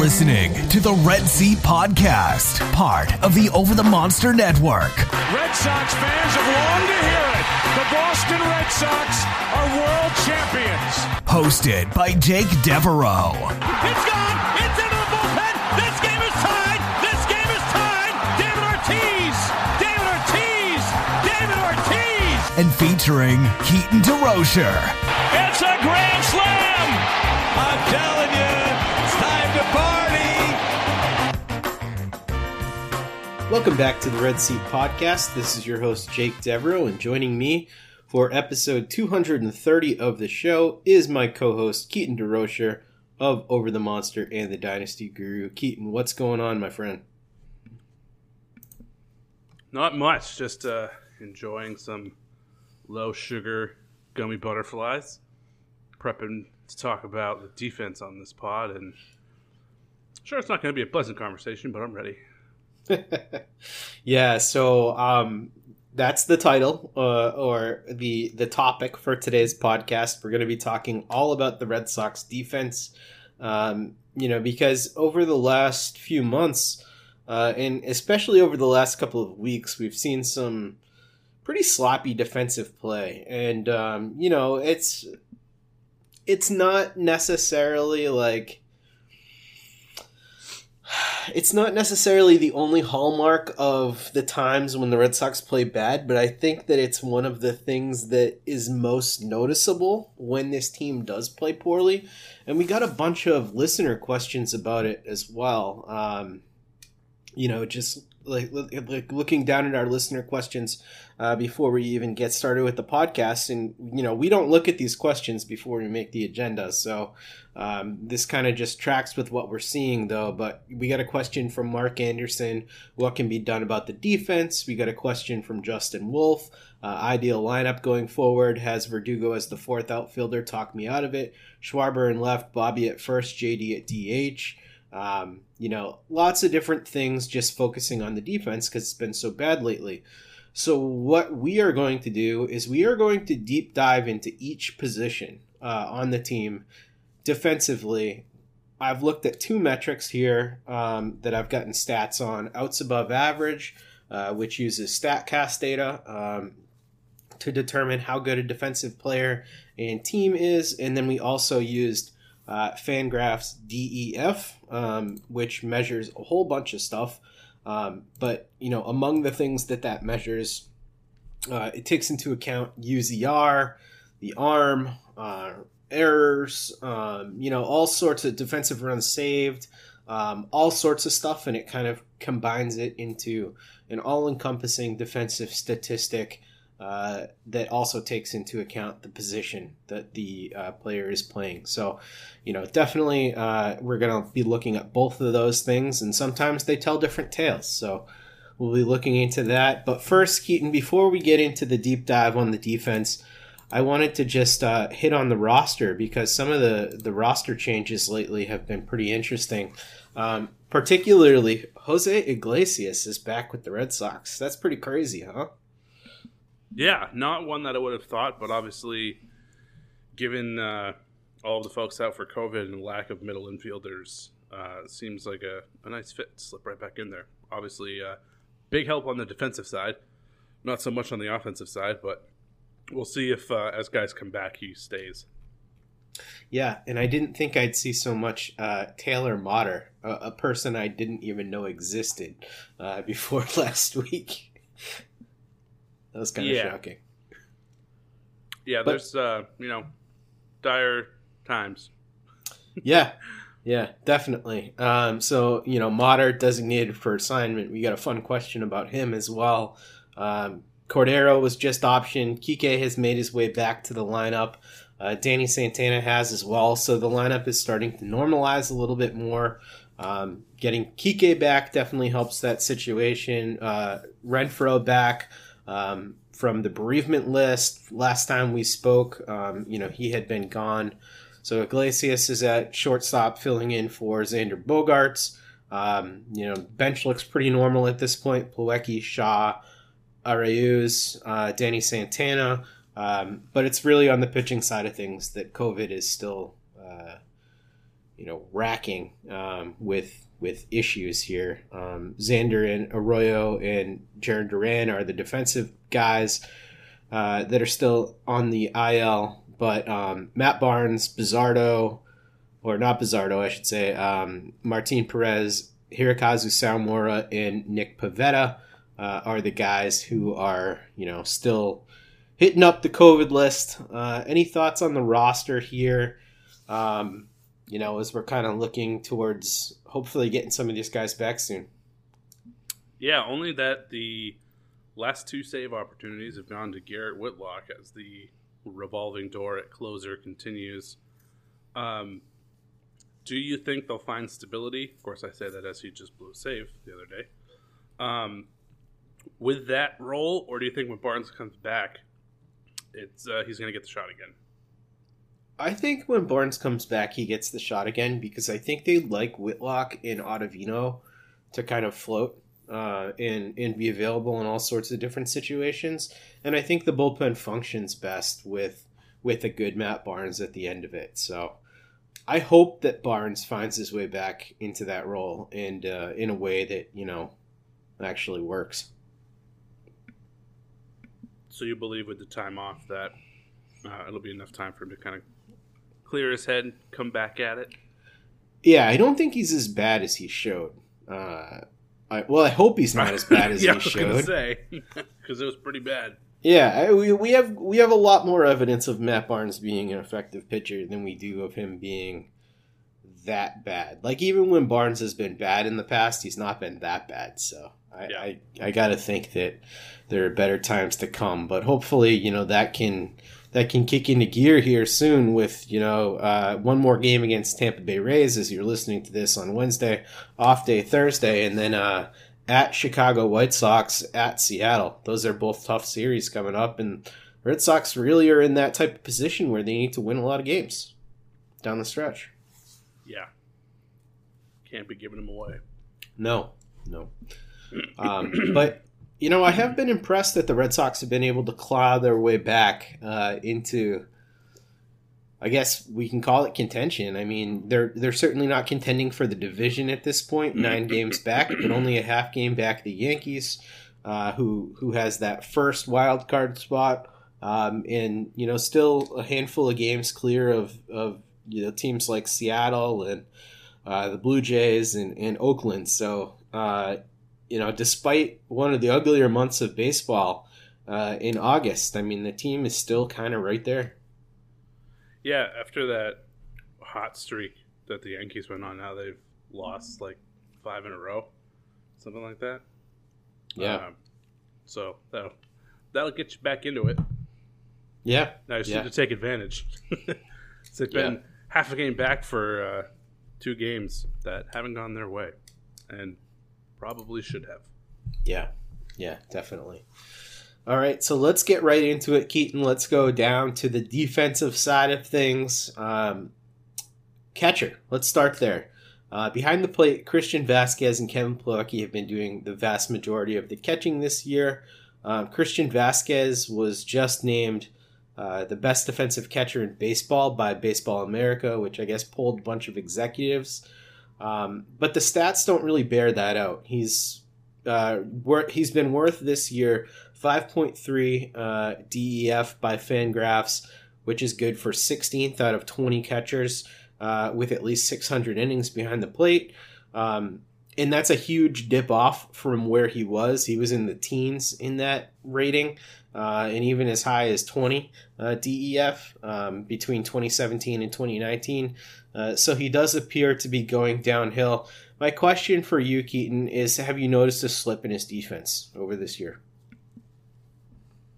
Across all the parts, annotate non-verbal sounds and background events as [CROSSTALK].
listening to the Red Seat Podcast, part of the Over the Monster Network. Red Sox fans have longed to hear it. The Boston Red Sox are world champions. Hosted by Jake Devereaux. It's gone. It's into the bullpen. This game is tied. This game is tied. David Ortiz. David Ortiz. David Ortiz. And featuring Keaton DeRocher. Welcome back to the Red Seat Podcast. This is your host, Jake Devereaux, and joining me for episode 230 of the show is my co host, Keaton DeRocher of Over the Monster and the Dynasty Guru. Keaton, what's going on, my friend? Not much, just uh, enjoying some low sugar gummy butterflies. Prepping to talk about the defense on this pod, and sure, it's not going to be a pleasant conversation, but I'm ready. [LAUGHS] yeah, so um, that's the title uh, or the the topic for today's podcast. We're going to be talking all about the Red Sox defense. Um, you know, because over the last few months, uh, and especially over the last couple of weeks, we've seen some pretty sloppy defensive play, and um, you know, it's it's not necessarily like it's not necessarily the only hallmark of the times when the Red Sox play bad, but I think that it's one of the things that is most noticeable when this team does play poorly. And we got a bunch of listener questions about it as well. Um, you know, just like, like looking down at our listener questions uh, before we even get started with the podcast, and you know, we don't look at these questions before we make the agenda, so um, this kind of just tracks with what we're seeing, though. But we got a question from Mark Anderson: What can be done about the defense? We got a question from Justin Wolf: uh, Ideal lineup going forward has Verdugo as the fourth outfielder. Talk me out of it. Schwarber in left, Bobby at first, JD at DH. Um, you know, lots of different things just focusing on the defense because it's been so bad lately. So, what we are going to do is we are going to deep dive into each position uh, on the team defensively. I've looked at two metrics here um, that I've gotten stats on outs above average, uh, which uses StatCast data um, to determine how good a defensive player and team is. And then we also used uh, Fangraphs DEF, um, which measures a whole bunch of stuff. Um, but you know, among the things that that measures, uh, it takes into account UZR, the arm, uh, errors, um, you know, all sorts of defensive runs saved, um, all sorts of stuff, and it kind of combines it into an all-encompassing defensive statistic uh, that also takes into account the position that the uh, player is playing. So, you know, definitely uh, we're going to be looking at both of those things, and sometimes they tell different tales. So, we'll be looking into that. But first, Keaton, before we get into the deep dive on the defense, I wanted to just uh, hit on the roster because some of the, the roster changes lately have been pretty interesting. Um, particularly, Jose Iglesias is back with the Red Sox. That's pretty crazy, huh? Yeah, not one that I would have thought, but obviously, given uh, all the folks out for COVID and lack of middle infielders, uh, seems like a, a nice fit. Slip right back in there. Obviously, uh, big help on the defensive side, not so much on the offensive side, but we'll see if uh, as guys come back, he stays. Yeah, and I didn't think I'd see so much uh, Taylor Motter, a, a, person I didn't even know existed uh, [LAUGHS] before [LAUGHS] last week. That was kind of Yeah. shocking. Yeah, But- there's uh, you know dire times. Yeah, [LAUGHS] yeah, definitely. Um, so you know, Motter designated for assignment. We got a fun question about him as well. Um, Cordero was just optioned. Kike has made his way back to the lineup. Uh, Danny Santana has as well. So the lineup is starting to normalize a little bit more. Um, getting Kike back definitely helps that situation. Uh, Renfroe back um, from the bereavement list. Last time we spoke, um, you know, he had been gone. So Iglesias is at shortstop, filling in for Xander Bogaerts. Um, you know, bench looks pretty normal at this point. Plawecki, Shaw, Arauz, uh, Danny Santana. Um, but it's really on the pitching side of things that COVID is still, uh, you know, racking um, with with issues here. Um, Xander and Arroyo and Jarren Duran are the defensive guys uh, that are still on the IL, but um, Matt Barnes, Bizardo, or not Bizardo, I should say, um, Martin Perez, Hirokazu Sawamura, and Nick Pivetta uh, are the guys who are, you know, still hitting up the COVID list. Uh, any thoughts on the roster here? Um, you know, as we're kind of looking towards hopefully getting some of these guys back soon. Yeah, only that the last two save opportunities have gone to Garrett Whitlock as the revolving door at closer continues. Um, do you think they'll find stability? Of course, I say that as he just blew a save the other day. Um, with that role, or do you think when Barnes comes back, it's uh, he's going to get the shot again? I think when Barnes comes back, he gets the shot again because I think they like Whitlock and Ottavino to kind of float uh, and and be available in all sorts of different situations. And I think the bullpen functions best with with a good Matt Barnes at the end of it. So I hope that Barnes finds his way back into that role and uh, in a way that you know actually works. So you believe with the time off that uh, it'll be enough time for him to kind of clear his head and come back at it? Yeah, I don't think he's as bad as he showed. Uh, I, well, I hope he's not as bad as [LAUGHS] yeah, he I was showed. because [LAUGHS] it was pretty bad. Yeah, I, we, we have we have a lot more evidence of Matt Barnes being an effective pitcher than we do of him being that bad. Like even when Barnes has been bad in the past, he's not been that bad. So I Yeah. I, I got to think that there are better times to come. But hopefully, you know that can that can kick into gear here soon with you know uh, one more game against Tampa Bay Rays as you're listening to this on Wednesday, off day Thursday, and then uh, at Chicago White Sox at Seattle. Those are both tough series coming up, and Red Sox really are in that type of position where they need to win a lot of games down the stretch. Yeah, can't be giving them away. No, no. Um, [CLEARS THROAT] but you know, I have been impressed that the Red Sox have been able to claw their way back uh, into. I guess we can call it contention. I mean, they're they're certainly not contending for the division at this. Nine games back, but only a half game back. The Yankees, uh, who who has that first wild card spot, um, and you know, still a handful of games clear of of you know teams like Seattle and uh, the Blue Jays and, and Oakland. So, uh, you know, despite one of the uglier months of baseball uh, in August, I mean, the team is still kind of right there. Yeah, after that hot streak that the Yankees went on, now they've lost like five in a row, something like that. Yeah. Um, so that'll that'll get you back into it. Yeah. Now you just Yeah. need to take advantage. [LAUGHS] so they've been Yeah. half a game back for uh, two games that haven't gone their way, and probably should have. Yeah. Yeah, definitely. All right, so let's get right into it, Keaton. Let's go down to the defensive side of things. Um, catcher, let's start there. Uh, behind the plate, Christian Vazquez and Kevin Plawecki have been doing the vast majority of the catching this year. Um, Christian Vazquez was just named uh, the best defensive catcher in baseball by Baseball America, which I guess polled a bunch of executives. Um, but the stats don't really bear that out. He's uh, wor- he's been worth this year 5.3 uh, DEF by Fangraphs, which is good for 16th out of 20 catchers uh, with at least 600 innings behind the plate. Um, and that's a huge dip off from where he was. He was in the teens in that rating, uh, and even as high as 20 uh, DEF um, between 2017 and 2019. Uh, so he does appear to be going downhill. My question for you, Keaton, is have you noticed a slip in his defense over this year?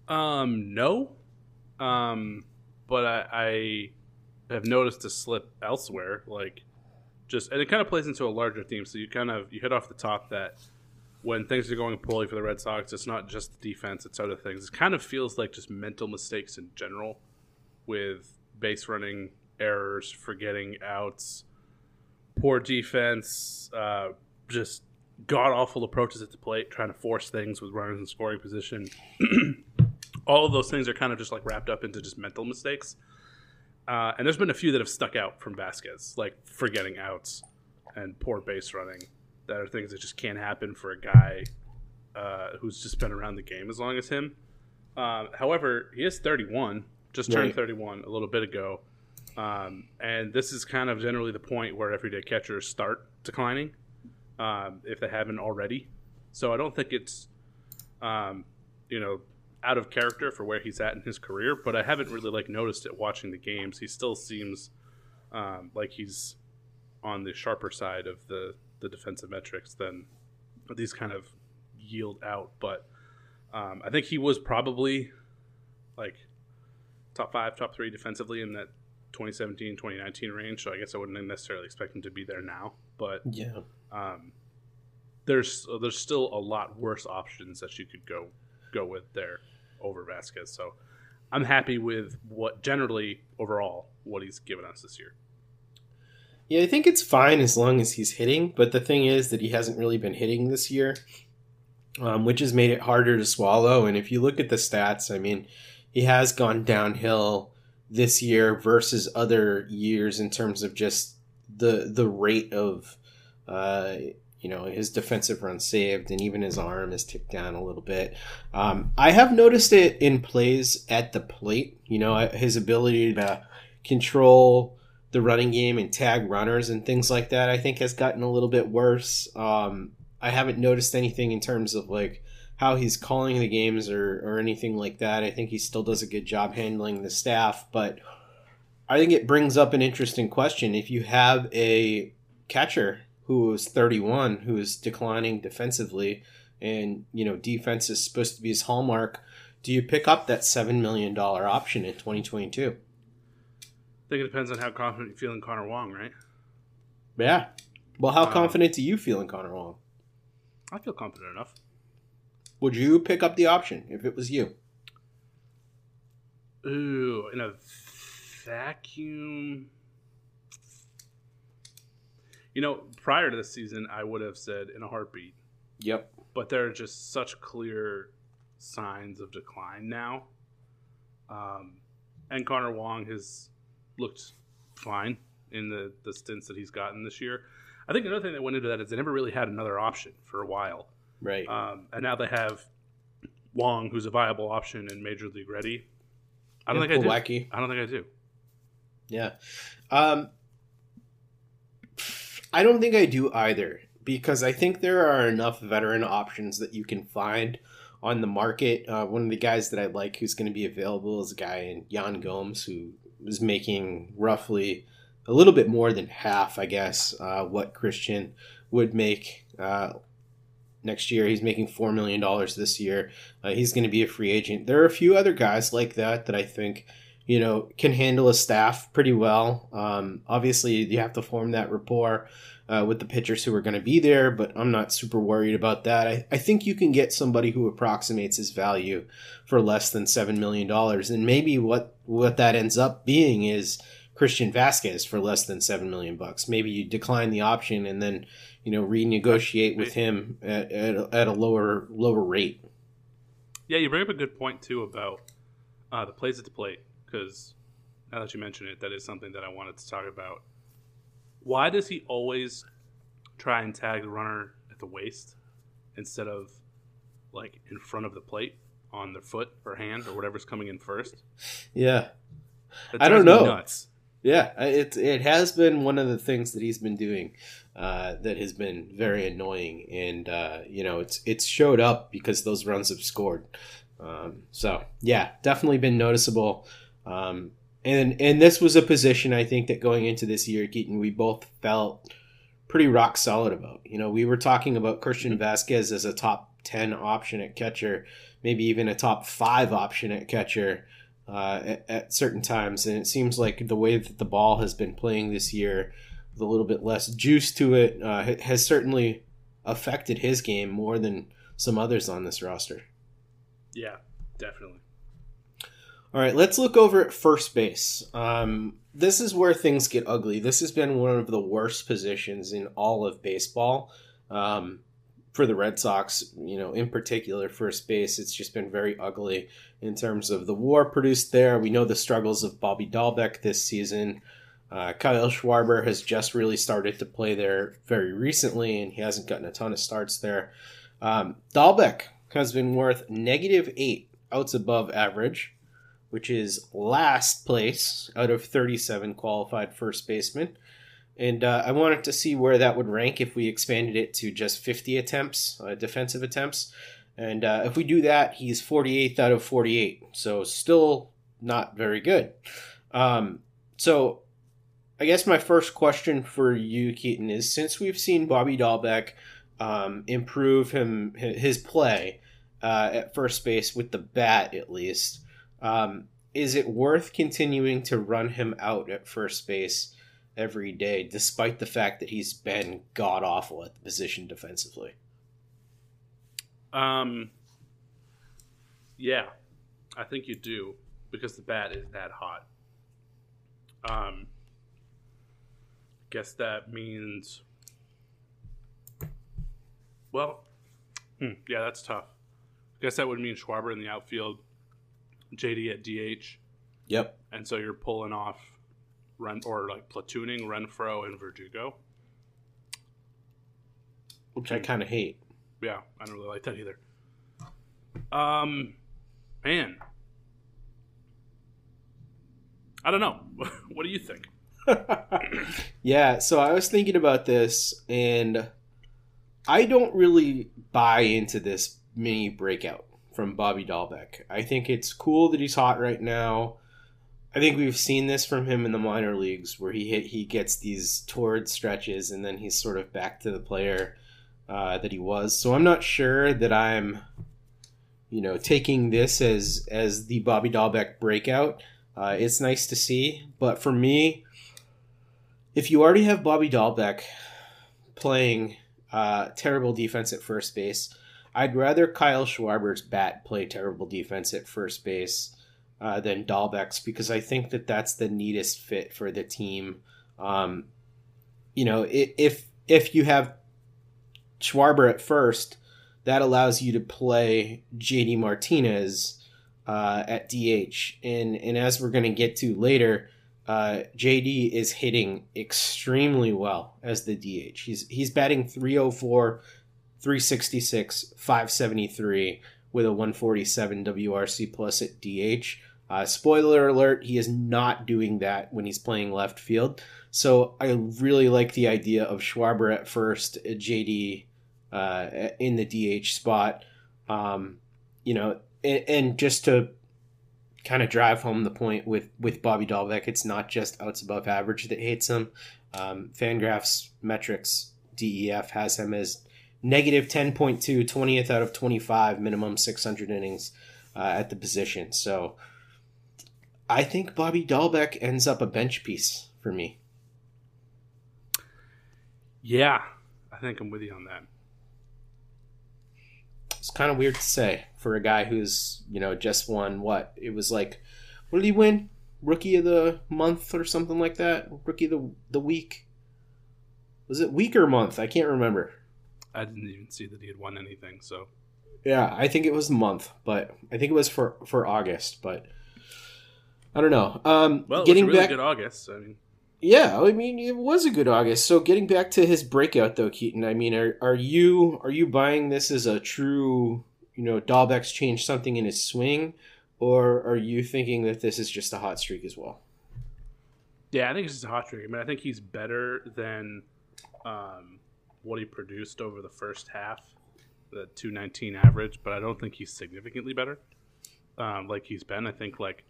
Um, no. Um, but I, I have noticed a slip elsewhere. Like, just and it kind of plays into a larger theme. So you kind of you hit off the top that when things are going poorly for the Red Sox, it's not just the defense; it's other things. It kind of feels like just mental mistakes in general, with base running errors, forgetting outs, poor defense, uh, just god awful approaches at the plate, trying to force things with runners in scoring position. [CLEARS THROAT] All of those things are kind of just like wrapped up into just mental mistakes. Uh, and there's been a few that have stuck out from Vazquez, like forgetting outs and poor base running. That are things that just can't happen for a guy uh, who's just been around the game as long as him. Uh, however, he is 31, just turned Right. 31 a little bit ago. Um, and this is kind of generally the point where everyday catchers start declining um, if they haven't already. So I don't think it's, um, you know, out of character for where he's at in his career, but I haven't really like noticed it watching the games. He still seems um, like he's on the sharper side of the the defensive metrics than these kind of yield out. But um, I think he was probably like top five, top three defensively in that 2017, 2019 range. So I guess I wouldn't necessarily expect him to be there now, but Yeah. um, there's there's still a lot worse options that you could go go with there over Vazquez. So I'm happy with what generally overall what he's given us this year. Yeah, I think it's fine as long as he's hitting, but the thing is that he hasn't really been hitting this year, um, which has made it harder to swallow. And if you look at the stats, I mean, he has gone downhill this year versus other years in terms of just the the rate of uh, you know his defensive run saved, and even his arm has ticked down a little bit. Um, I have noticed it in plays at the plate. You know, his ability to control the running game and tag runners and things like that, I think has gotten a little bit worse. Um, I haven't noticed anything in terms of like how he's calling the games or, or anything like that. I think he still does a good job handling the staff, but I think it brings up an interesting question. If you have a catcher who is 31, who is declining defensively, and you know defense is supposed to be his hallmark, do you pick up that seven million dollar option in 2022? I think it depends on how confident you feel in Connor Wong, right? Yeah. Well, how Um, confident do you feel in Connor Wong? I feel confident enough. Would you pick up the option if it was you? Ooh, in a vacuum. You know, prior to this season, I would have said in a heartbeat, Yep. but there are just such clear signs of decline now. Um, and Connor Wong has looked fine in the, the stints that he's gotten this year. I think another thing that went into that is they never really had another option for a while. Right. Um, and now they have Wong, who's a viable option in Major League Ready. I don't And think I do. I don't think I do. Yeah. Um, I don't think I do either because I think there are enough veteran options that you can find on the market. Uh, one of the guys that I like who's going to be available is a guy in Yan Gomes who is making roughly a little bit more than half, I guess, uh, what Christian would make uh, next year. He's making $4 million this year. Uh, he's going to be a free agent. There are a few other guys like that that I think you know, can handle a staff pretty well. Um, obviously, you have to form that rapport uh, with the pitchers who are going to be there, but I'm not super worried about that. I, I think you can get somebody who approximates his value for less than $7 million. And maybe what, what that ends up being is Christian Vazquez for less than 7 million bucks. Maybe you decline the option and then, you know, renegotiate with him at, at, a, at a lower, lower rate. Yeah, you bring up a good point too about uh, the plays at the plate because now that you mention it, that is something that I wanted to talk about. Why does he always try and tag the runner at the waist instead of like in front of the plate on their foot or hand or whatever's coming in first? Yeah. I don't know. Nuts. Yeah, it it has been one of the things that he's been doing uh, that has been very annoying, and uh, you know it's it's showed up because those runs have scored. Um, so yeah, definitely been noticeable. Um, and and this was a position I think that going into this year, Keaton, we both felt pretty rock solid about. You know, we were talking about Christian Vazquez as a top ten option at catcher, maybe even a top five option at catcher uh, at, at certain times, and it seems like the way that the ball has been playing this year, with a little bit less juice to it, uh, has certainly affected his game more than some others on this roster. Yeah, definitely. All right, let's look over at first base. Um, this is where things get ugly. This has been one of the worst positions in all of baseball. Um, for the Red Sox, you know, in particular, first base, it's just been very ugly in terms of the war produced there. We know the struggles of Bobby Dalbec this season. Uh, Kyle Schwarber has just really started to play there very recently, and he hasn't gotten a ton of starts there. Um, Dalbec has been worth negative eight outs above average, which is last place out of 37 qualified first basemen. And uh, I wanted to see where that would rank if we expanded it to just 50 attempts, uh, defensive attempts. And uh, if we do that, he's 48th out of 48. So still not very good. Um, so I guess my first question for you, Keaton, is since we've seen Bobby Dalbec um, improve him his play uh, at first base with the bat, at least, um, is it worth continuing to run him out at first base? every day, despite the fact that he's been god awful at the position defensively. Um, yeah, I think you do because the bat is that hot. Um, guess that means. Well, hmm, yeah, that's tough. Guess that would mean Schwarber in the outfield, JD at DH. Yep. And so you're pulling off Ren or like platooning Renfroe and Verdugo, which I kind of hate. Yeah, I don't really like that either. Um, man, I don't know. [LAUGHS] what do you think? [LAUGHS] yeah, so I was thinking about this, and I don't really buy into this mini breakout from Bobby Dalbec. I think it's cool that he's hot right now. I think we've seen this from him in the minor leagues, where he hit, he gets these torrid stretches, and then he's sort of back to the player uh, that he was. So I'm not sure that I'm, you know, taking this as as the Bobby Dalbec breakout. Uh, it's nice to see, but for me, if you already have Bobby Dalbec playing uh, terrible defense at first base, I'd rather Kyle Schwarber's bat play terrible defense at first base uh, than Dalbec's because I think that that's the neatest fit for the team. Um, you know, if if you have Schwarber at first, that allows you to play JD Martinez uh, at DH, and and as we're going to get to later, uh, JD is hitting extremely well as the DH. He's he's batting 304, 366, 573 with a 147 WRC plus at DH. Uh, spoiler alert, he is not doing that when he's playing left field. So I really like the idea of Schwarber at first, uh, JD uh, in the DH spot. Um, you know, and, and, just to kind of drive home the point with, with Bobby Dalbec, it's not just outs above average that hates him. Um, Fangraphs metrics DEF has him as negative 10.2, 20th out of 25, minimum 600 innings uh, at the position. So, I think Bobby Dalbec ends up a bench piece for me. Yeah, I think I'm with you on that. It's kind of weird to say for a guy who's, you know, just won what? It was like, what did he win? Rookie of the month or something like that? Rookie of the, the week? Was it week or month? I can't remember. I didn't even see that he had won anything, so. Yeah, I think it was a month, but I think it was for, for August, but I don't know. Um, well, getting really back, good August. I mean, yeah, I mean it was a good August. So getting back to his breakout though, Keaton. I mean, are are you are you buying this as a true you know Dalbec's changed something in his swing, or are you thinking that this is just a hot streak as well? Yeah, I think it's just a hot streak. I mean, I think he's better than um, what he produced over the first half, the 219 average, but I don't think he's significantly better. Um, like he's been, I think like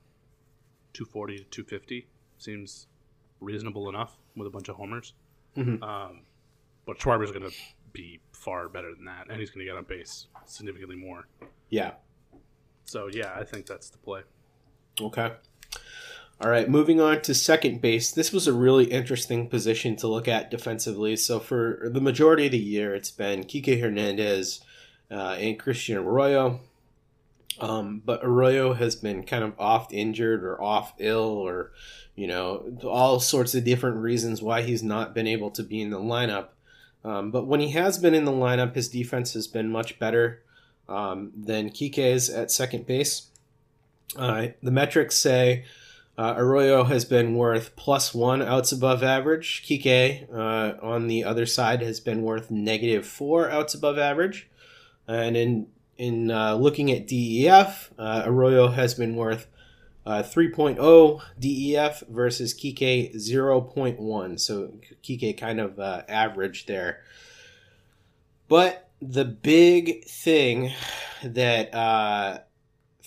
240 to 250 seems reasonable enough with a bunch of homers. Mm-hmm. Um, but Schwarber's going to be far better than that, and he's going to get on base significantly more. Yeah. So yeah, I think that's the play. Okay. All right, moving on to second base. This was a really interesting position to look at defensively. So for the majority of the year, it's been Kike Hernandez uh, and Christian Arroyo. Um, but Arroyo has been kind of off injured or off ill or, you know, all sorts of different reasons why he's not been able to be in the lineup. Um, but when he has been in the lineup, his defense has been much better um, than Kike's at second base. Uh, the metrics say uh, Arroyo has been worth plus one outs above average. Kike, uh, on the other side, has been worth negative four outs above average. And in in uh, looking at DEF, uh, Arroyo has been worth uh, 3.0 DEF versus Kike 0.1. So Kike kind of uh, average there. But the big thing that uh,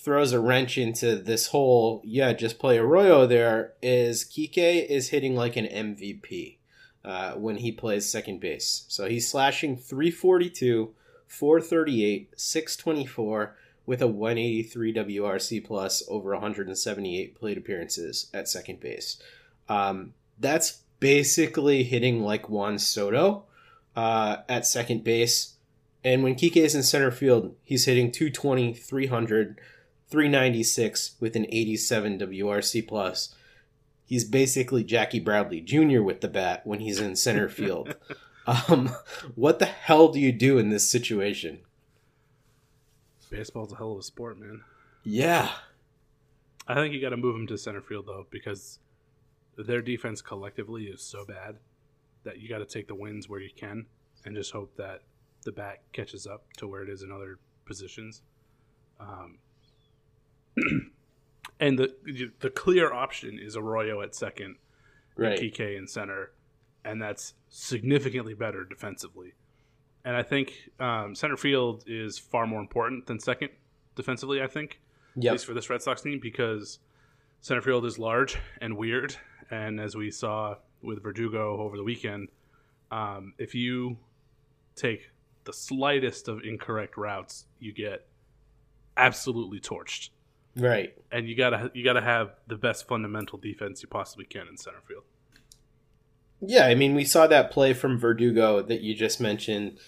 throws a wrench into this whole, yeah, just play Arroyo there is Kike is hitting like an MVP uh, when he plays second base. So he's slashing 342, 438, 624 with a 183 WRC plus over 178 plate appearances at second base. Um, that's basically hitting like Juan Soto uh, at second base. And when Kike is in center field, he's hitting 220, 300, 396 with an 87 WRC plus. He's basically Jackie Bradley Jr. with the bat when he's in center field. [LAUGHS] um, what the hell do you do in this situation? Baseball's a hell of a sport, man. Yeah. I think you got to move him to center field though, because their defense collectively is so bad that you got to take the wins where you can and just hope that the bat catches up to where it is in other positions. Um, [CLEARS THROAT] and the the clear option is Arroyo at second, Right. and Kike in center, and that's significantly better defensively. And I think um, center field is far more important than second defensively. I think, at least for this Red Sox team, because center field is large and weird, and as we saw with Verdugo over the weekend, um, if you take the slightest of incorrect routes, you get absolutely torched. Right. And you gotta you gotta have the best fundamental defense you possibly can in center field. Yeah, I mean, we saw that play from Verdugo that you just mentioned.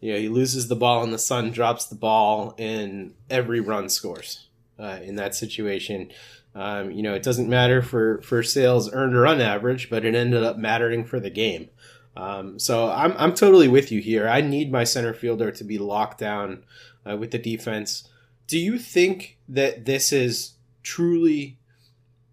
You know, he loses the ball in the sun, drops the ball, and every run scores uh, in that situation. Um, you know, it doesn't matter for for Sale's earned run average, but it ended up mattering for the game. Um, so I'm I'm totally with you here. I need my center fielder to be locked down uh, with the defense. Do you think that this is truly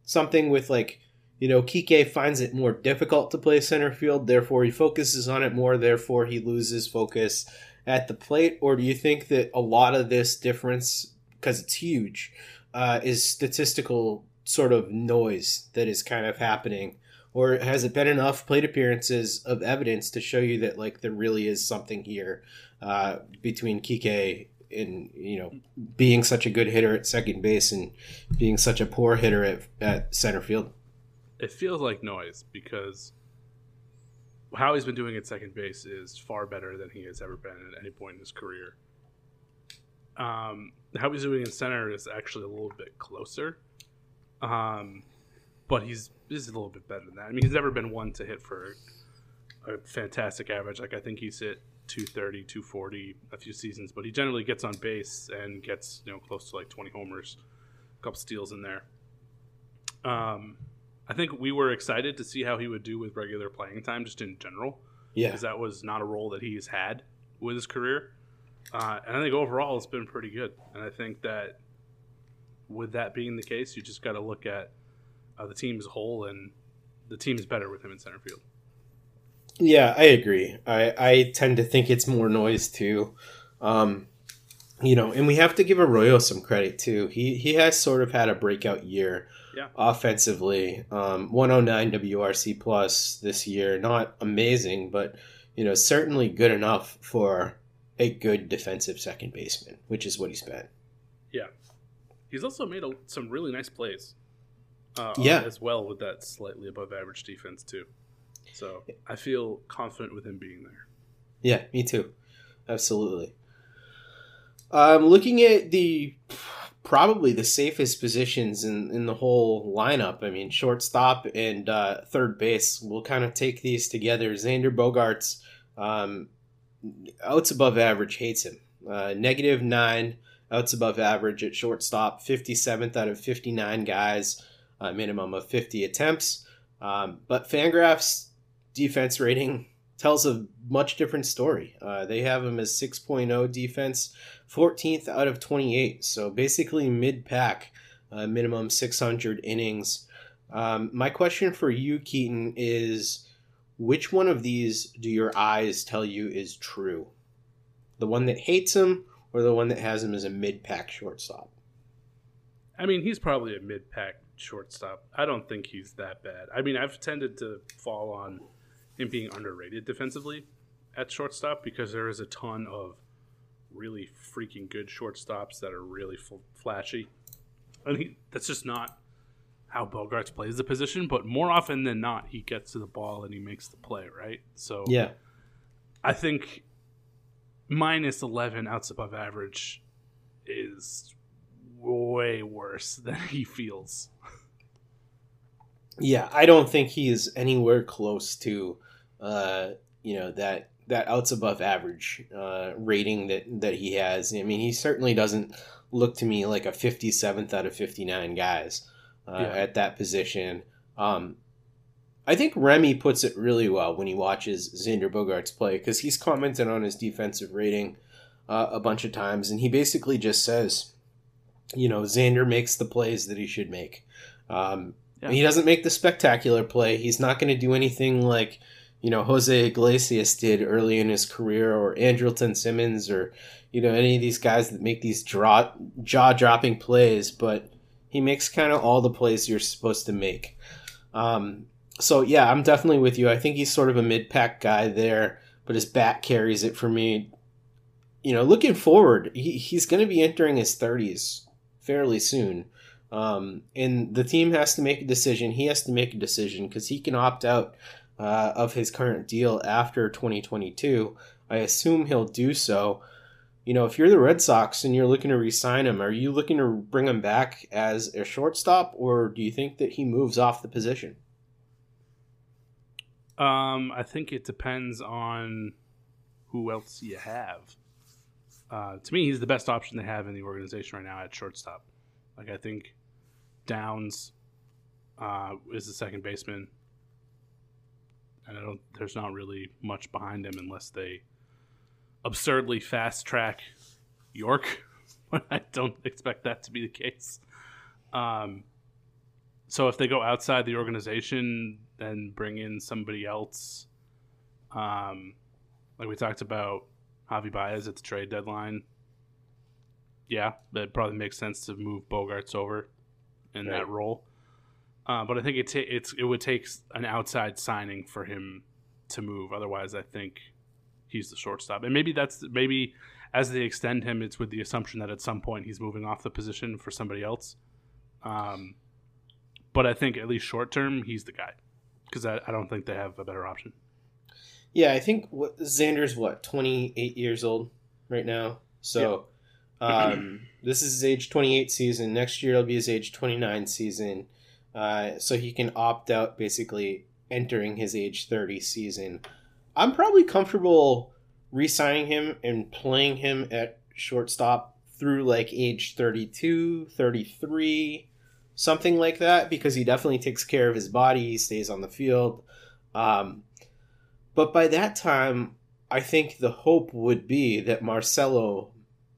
something with like you know, Kike finds it more difficult to play center field, therefore he focuses on it more, therefore he loses focus at the plate? Or do you think that a lot of this difference, because it's huge, uh, is statistical sort of noise that is kind of happening? Or has it been enough plate appearances of evidence to show you that like there really is something here uh, between Kike and you know being such a good hitter at second base and being such a poor hitter at, at center field? It feels like noise because how he's been doing at second base is far better than he has ever been at any point in his career. Um, how he's doing in center is actually a little bit closer, um, but he's he's a little bit better than that. I mean, he's never been one to hit for a fantastic average. Like I think he's hit 230, 240 a few seasons, but he generally gets on base and gets you know close to like 20 homers, a couple steals in there. Um, I think we were excited to see how he would do with regular playing time, just in general, Yeah. because that was not a role that he's had with his career. Uh, and I think overall it's been pretty good. And I think that with that being the case, you just got to look at uh, the team as a whole, and the team's better with him in center field. Yeah, I agree. I, I tend to think it's more noise too. Um, you know, and we have to give Arroyo some credit too. He he has sort of had a breakout year Yeah. offensively. Um, 109 WRC plus this year, not amazing, but you know certainly good enough for a good defensive second baseman, which is what he's been. Yeah, he's also made a, some really nice plays. Uh, Yeah. as well with that slightly above average defense too. So I feel confident with him being there. Yeah, me too. Absolutely. Um, looking at the probably the safest positions in, in the whole lineup. I mean, shortstop and uh, third base. We'll kind of take these together. Xander Bogaerts, um, outs above average, hates him. Uh, negative nine outs above average at shortstop. Fifty seventh out of fifty nine guys. A minimum of fifty attempts. Um, but Fangraphs defense rating tells a much different story. Uh, they have him as 6.0 defense, 14th out of 28. So basically mid pack, uh, minimum 600 innings. Um, my question for you, Keaton, is which one of these do your eyes tell you is true? The one that hates him or the one that has him as a mid pack shortstop? I mean, he's probably a mid pack shortstop. I don't think he's that bad. I mean, I've tended to fall on him being underrated defensively at shortstop because there is a ton of really freaking good shortstops that are really f- flashy. I mean, that's just not how Bogaerts plays the position, but more often than not, he gets to the ball and he makes the play, right? So, Yeah. I think minus 11 outs above average is way worse [LAUGHS] than he feels. Yeah, I don't think he is anywhere close to, uh, you know that that outs above average uh, rating that that he has. I mean, he certainly doesn't look to me like a fifty seventh out of fifty nine guys uh, Yeah. at that position. Um, I think Remy puts it really well when he watches Xander Bogaerts play because he's commented on his defensive rating uh, a bunch of times, and he basically just says, you know, Xander makes the plays that he should make. Um, Yeah. He doesn't make the spectacular play. He's not going to do anything like, you know, Jose Iglesias did early in his career, or Andrelton Simmons, or you know, any of these guys that make these draw jaw dropping plays. But he makes kind of all the plays you're supposed to make. Um, so yeah, I'm definitely with you. I think he's sort of a mid pack guy there, but his bat carries it for me. You know, looking forward, he, he's going to be entering his 30s fairly soon. Um, and the team has to make a decision. He has to make a decision because he can opt out uh, of his current deal after 2022. I assume he'll do so. You know, if you're the Red Sox and you're looking to re-sign him, are you looking to bring him back as a shortstop, or do you think that he moves off the position? Um, I think it depends on who else you have. Uh, to me, he's the best option they have in the organization right now at shortstop. Like I think Downs uh, is the second baseman, and I don't. There's not really much behind him unless they absurdly fast track Yorke, [LAUGHS] but I don't expect that to be the case. Um, so if they go outside the organization, then bring in somebody else. Um, like we talked about Javi Baez at the trade deadline. Yeah, that probably makes sense to move Bogaerts over in Right. that role. Uh, but I think it ta- it's it would take an outside signing for him to move. Otherwise, I think he's the shortstop, and maybe that's maybe as they extend him, it's with the assumption that at some point he's moving off the position for somebody else. Um, but I think at least short term, he's the guy because I, I don't think they have a better option. Yeah, I think what, Xander's what 28 years old right now. So um, [CLEARS THROAT] this is his age 28 season. Next year it'll be his age 29 season. Uh, so he can opt out basically entering his age 30 season. I'm probably comfortable re-signing him and playing him at shortstop through like age 32, 33, something like that because he definitely takes care of his body, he stays on the field. Um, but by that time, I think the hope would be that Marcelo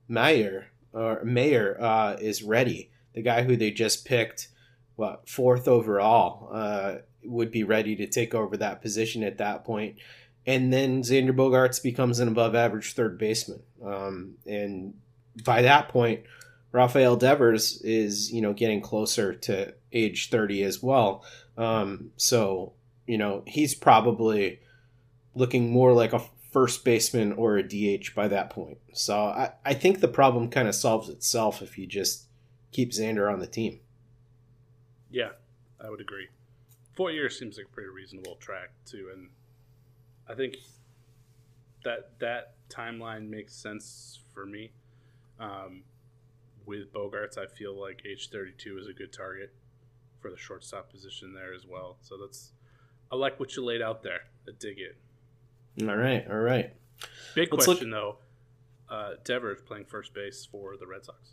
Mayer or Mayer uh, is ready. The guy who they just picked, what fourth overall, uh, would be ready to take over that position at that point. And then Xander Bogaerts becomes an above-average third baseman, um, and by that point, Rafael Devers is you know getting closer to age thirty as well. Um, so you know he's probably looking more like a first baseman or a DH by that point. So I, I think the problem kind of solves itself if you just keep Xander on the team. Yeah, I would agree. Four years seems like a pretty reasonable track too, and I think that that timeline makes sense for me. Um, with Bogaerts, I feel like age thirty-two is a good target for the shortstop position there as well. So that's I like what you laid out there. I dig it. All right, all right. Big Let's look- question though. Uh, Devers playing first base for the Red Sox.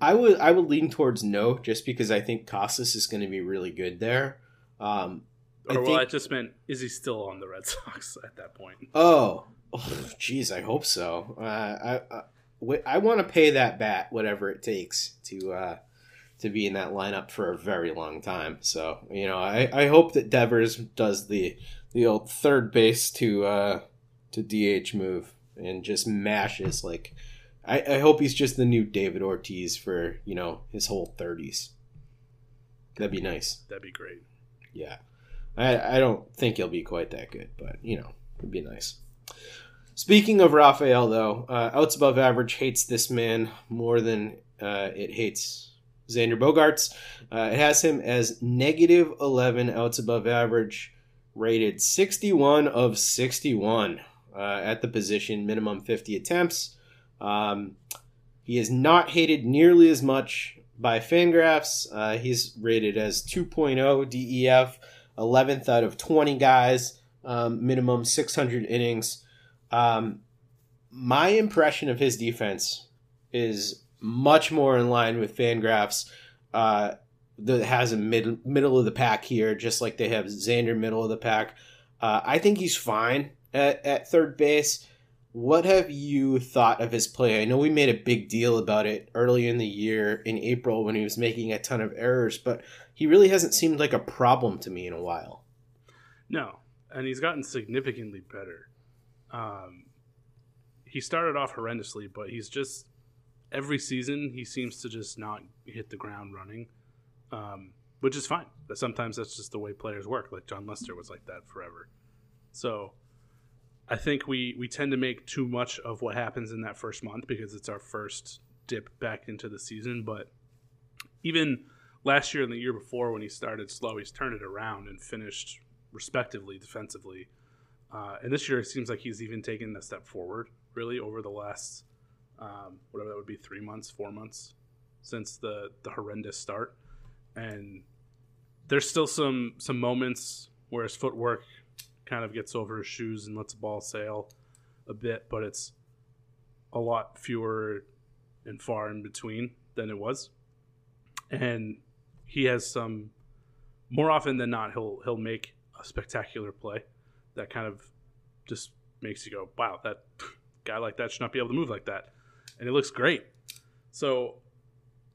I would I would lean towards no, just because I think Casas is going to be really good there. Um, Or I well, I just meant is he still on the Red [LAUGHS] Sox at that point? Oh, jeez, I hope so. Uh, I I, I want to pay that bat whatever it takes to uh, to be in that lineup for a very long time. So you know, I, I hope that Devers does the the old third base to uh, to DH move and just mashes like. I, I hope he's just the new David Ortiz for you know his whole thirties. That'd be nice. That'd be great. Yeah. I, I don't think he'll be quite that good, but, you know, it'd be nice. Speaking of Rafael, though, uh, outs above average hates this man more than uh, it hates Xander Bogaerts. Uh, it has him as negative 11 outs above average, rated 61 of 61 uh, at the position, minimum 50 attempts. Um, he is not hated nearly as much by Fangraphs. Uh, he's rated as 2.0 DEF, 11th out of 20 guys, um, minimum 600 innings. Um, my impression of his defense is much more in line with Fangraphs. Uh, that has a mid, middle of the pack here, just like they have Xander middle of the pack. Uh, I think he's fine at, at third base. What have you thought of his play? I know we made a big deal about it early in the year in April when he was making a ton of errors, but he really hasn't seemed like a problem to me in a while. No, and he's gotten significantly better. Um, he started off horrendously, but he's just every season he seems to just not hit the ground running, um, which is fine. Sometimes that's just the way players work. Like Jon Lester was like that forever. So I think we we tend to make too much of what happens in that first month because it's our first dip back into the season. But even last year and the year before, when he started slow, he's turned it around and finished respectively defensively. Uh, and this year, it seems like he's even taken a step forward, really, over the last um, whatever that would be, three months, four months since the the horrendous start. And there's still some some moments where his footwork kind of gets over his shoes and lets the ball sail a bit, but it's a lot fewer and far in between than it was. And he has some more often than not he'll he'll make a spectacular play that kind of just makes you go, "Wow, that [LAUGHS] guy like that should not be able to move like that." And it looks great. So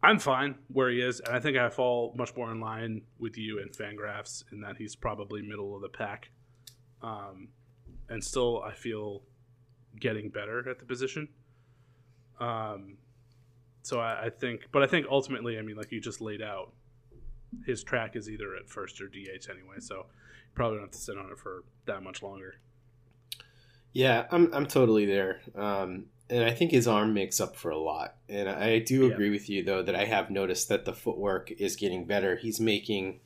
I'm fine where he is, and I think I fall much more in line with you and Fangraphs in that he's probably middle of the pack. Um, and still, I feel getting better at the position. Um, so I, I think, but I think ultimately, I mean, like you just laid out, his track is either at first or DH anyway, so you probably don't have to sit on it for that much longer. Yeah, I'm I'm totally there. Um, and I think his arm makes up for a lot. And I do Yeah. agree with you though that I have noticed that the footwork is getting better. He's making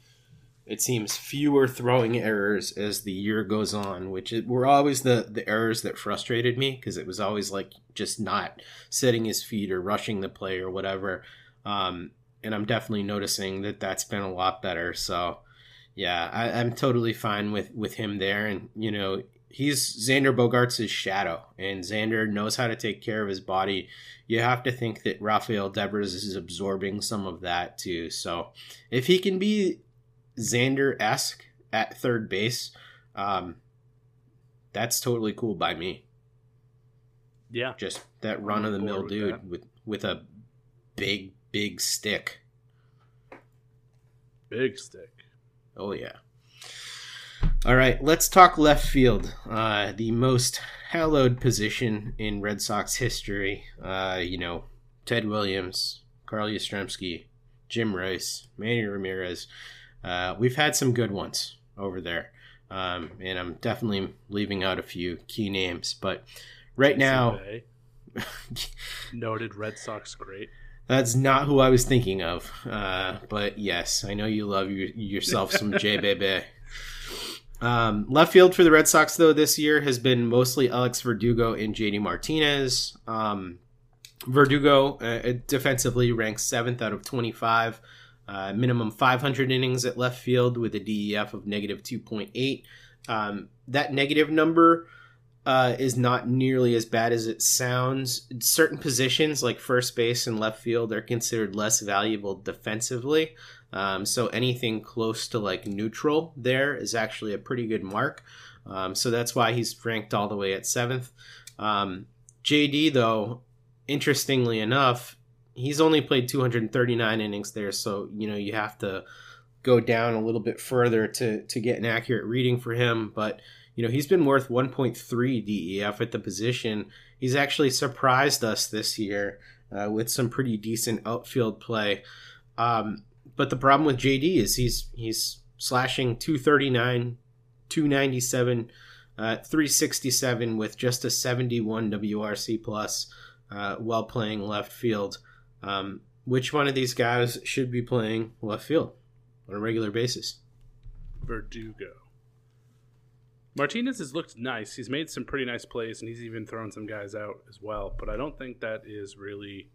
it seems fewer throwing errors as the year goes on, which were always the the errors that frustrated me because it was always like just not setting his feet or rushing the play or whatever. Um, and I'm definitely noticing that that's been a lot better. So yeah, I, I'm totally fine with with him there, and you know he's Xander Bogaerts' shadow, and Xander knows how to take care of his body. You have to think that Rafael Devers is absorbing some of that too. So if he can be Xander esque at third base, um, that's totally cool by me. Yeah, Just that run of the mill dude that. with with a big big stick. big stick. Oh yeah. All right, let's talk left field. Uh, the most hallowed position in Red Sox history. Uh, you know, Ted Williams, Carl Yastrzemski, Jim Rice, Manny Ramirez. Uh, we've had some good ones over there, um, and I'm definitely leaving out a few key names. But right now, [LAUGHS] noted Red Sox great. That's not who I was thinking of. Uh, but yes, I know you love your, yourself some J Bebe. Um, left field for the Red Sox, though, this year has been mostly Alex Verdugo and JD Martinez. Um, Verdugo uh, defensively ranks seventh out of 25. Uh, minimum 500 innings at left field with a DEF of negative 2.8. Um, that negative number uh, is not nearly as bad as it sounds. Certain positions, like first base and left field, are considered less valuable defensively. Um, so anything close to like neutral there is actually a pretty good mark. Um, so that's why he's ranked all the way at seventh. Um, JD, though, interestingly enough, he's only played 239 innings there. So, you know, you have to go down a little bit further to, to get an accurate reading for him. But, you know, he's been worth 1.3 DEF at the position. He's actually surprised us this year uh, with some pretty decent outfield play. Um, but the problem with JD is he's he's slashing 239, 297, uh, 367 with just a 71 WRC plus uh, while playing left field. Um, which one of these guys should be playing left field on a regular basis? Verdugo. Martinez has looked nice. He's made some pretty nice plays, and he's even thrown some guys out as well. But I don't think that is really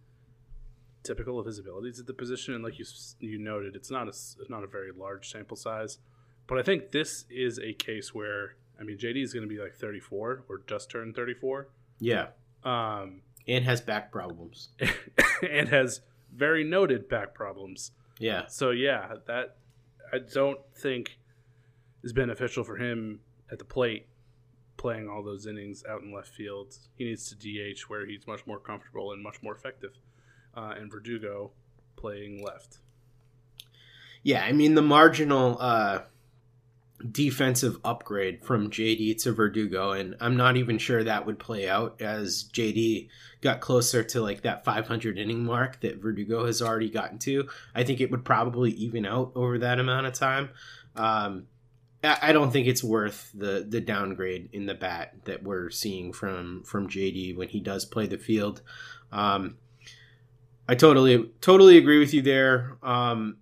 typical of his abilities at the position. And like you you noted, it's not a it's not a very large sample size. But I think this is a case where I mean JD is going to be like 34 or just turned 34. Yeah, Um, and has back problems. [LAUGHS] and has very noted back problems. Yeah, So yeah, that I don't think is beneficial for him at the plate, playing all those innings out in left field. He needs to DH where he's much more comfortable and much more effective. Uh, and Verdugo playing left. yeah. I mean the marginal uh, defensive upgrade from JD to Verdugo, and I'm not even sure that would play out as JD got closer to like that 500 inning mark that Verdugo has already gotten to. I think it would probably even out over that amount of time. Um, I don't think it's worth the the downgrade in the bat that we're seeing from from JD when he does play the field. Um, I totally totally agree with you there. Um,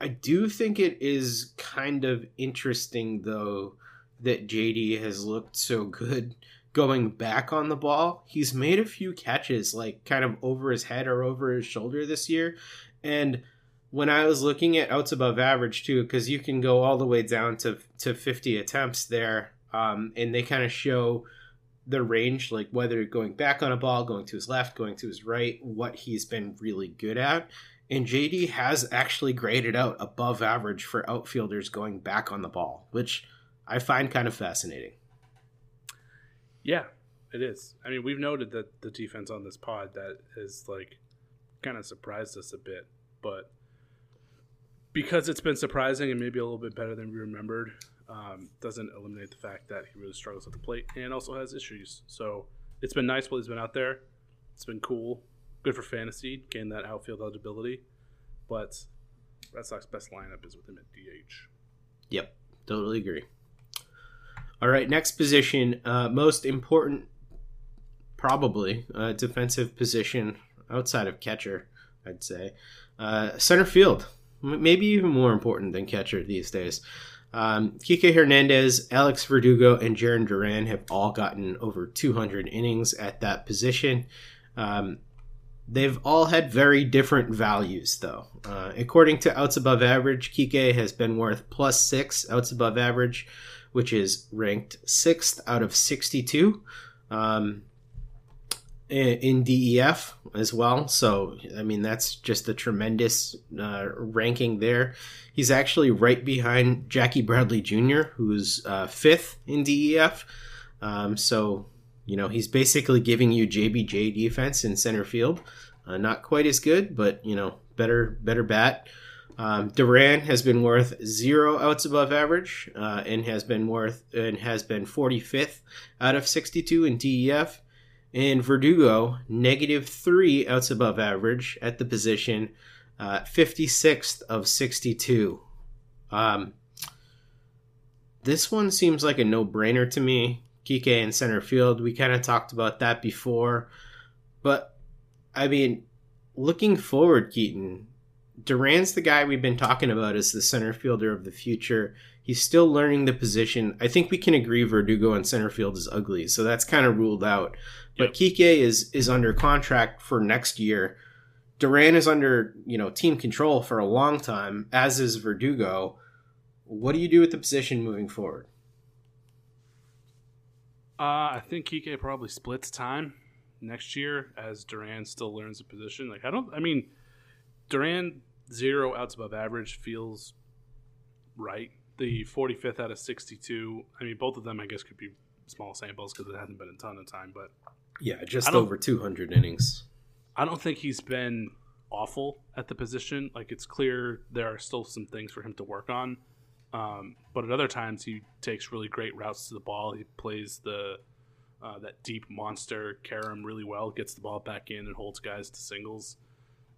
I do think it is kind of interesting though that JD has looked so good going back on the ball. He's made a few catches like kind of over his head or over his shoulder this year. And when I was looking at outs above average too, because you can go all the way down to to 50 attempts there, um, and they kind of show the range, like whether going back on a ball, going to his left, going to his right, what he's been really good at. And JD has actually graded out above average for outfielders going back on the ball, which I find kind of fascinating. Yeah, it is. I mean, we've noted that the defense on this pod that has like kind of surprised us a bit, but because it's been surprising and maybe a little bit better than we remembered, um, doesn't eliminate the fact that he really struggles at the plate and also has issues. So it's been nice while he's been out there. It's been cool, good for fantasy, gain that outfield eligibility. But Red Sox best lineup is with him at DH. Yep, totally agree. All right, next position, uh, most important, probably uh, defensive position outside of catcher, I'd say. Uh, center field, maybe even more important than catcher these days. Um, Kike Hernandez, Alex Verdugo, and Jarren Duran have all gotten over 200 innings at that position. Um, they've all had very different values, though. Uh, according to outs above average, Kike has been worth plus six outs above average, which is ranked sixth out of 62 um, in in DEF as well. So, I mean, that's just a tremendous uh, ranking there. He's actually right behind Jackie Bradley Jr., who's uh, fifth in DEF. Um, so, you know, he's basically giving you JBJ defense in center field. Uh, not quite as good, but you know, better better bat. Um, Duran has been worth zero outs above average, uh, and has been worth and has been 45th out of 62 in DEF. And Verdugo negative three outs above average at the position, uh, 56th of 62. Um, this one seems like a no brainer to me. Kike in center field. We kind of talked about that before. But, I mean, looking forward, Keaton, Duran's the guy we've been talking about as the center fielder of the future. He's still learning the position. I think we can agree Verdugo in center field is ugly, so that's kind of ruled out. But Kike is is under contract for next year. Duran is under you know team control for a long time, as is Verdugo. What do you do with the position moving forward? Uh, I think Kike probably splits time next year as Duran still learns the position. Like I don't, I mean, Duran zero outs above average feels right. The 45th out of 62. I mean, both of them, I guess, could be small samples because it hasn't been a ton of time, but Yeah, just over 200 innings. I don't think he's been awful at the position. Like it's clear there are still some things for him to work on. Um, but at other times he takes really great routes to the ball. He plays the uh, that deep monster Karam really well, gets the ball back in and holds guys to singles.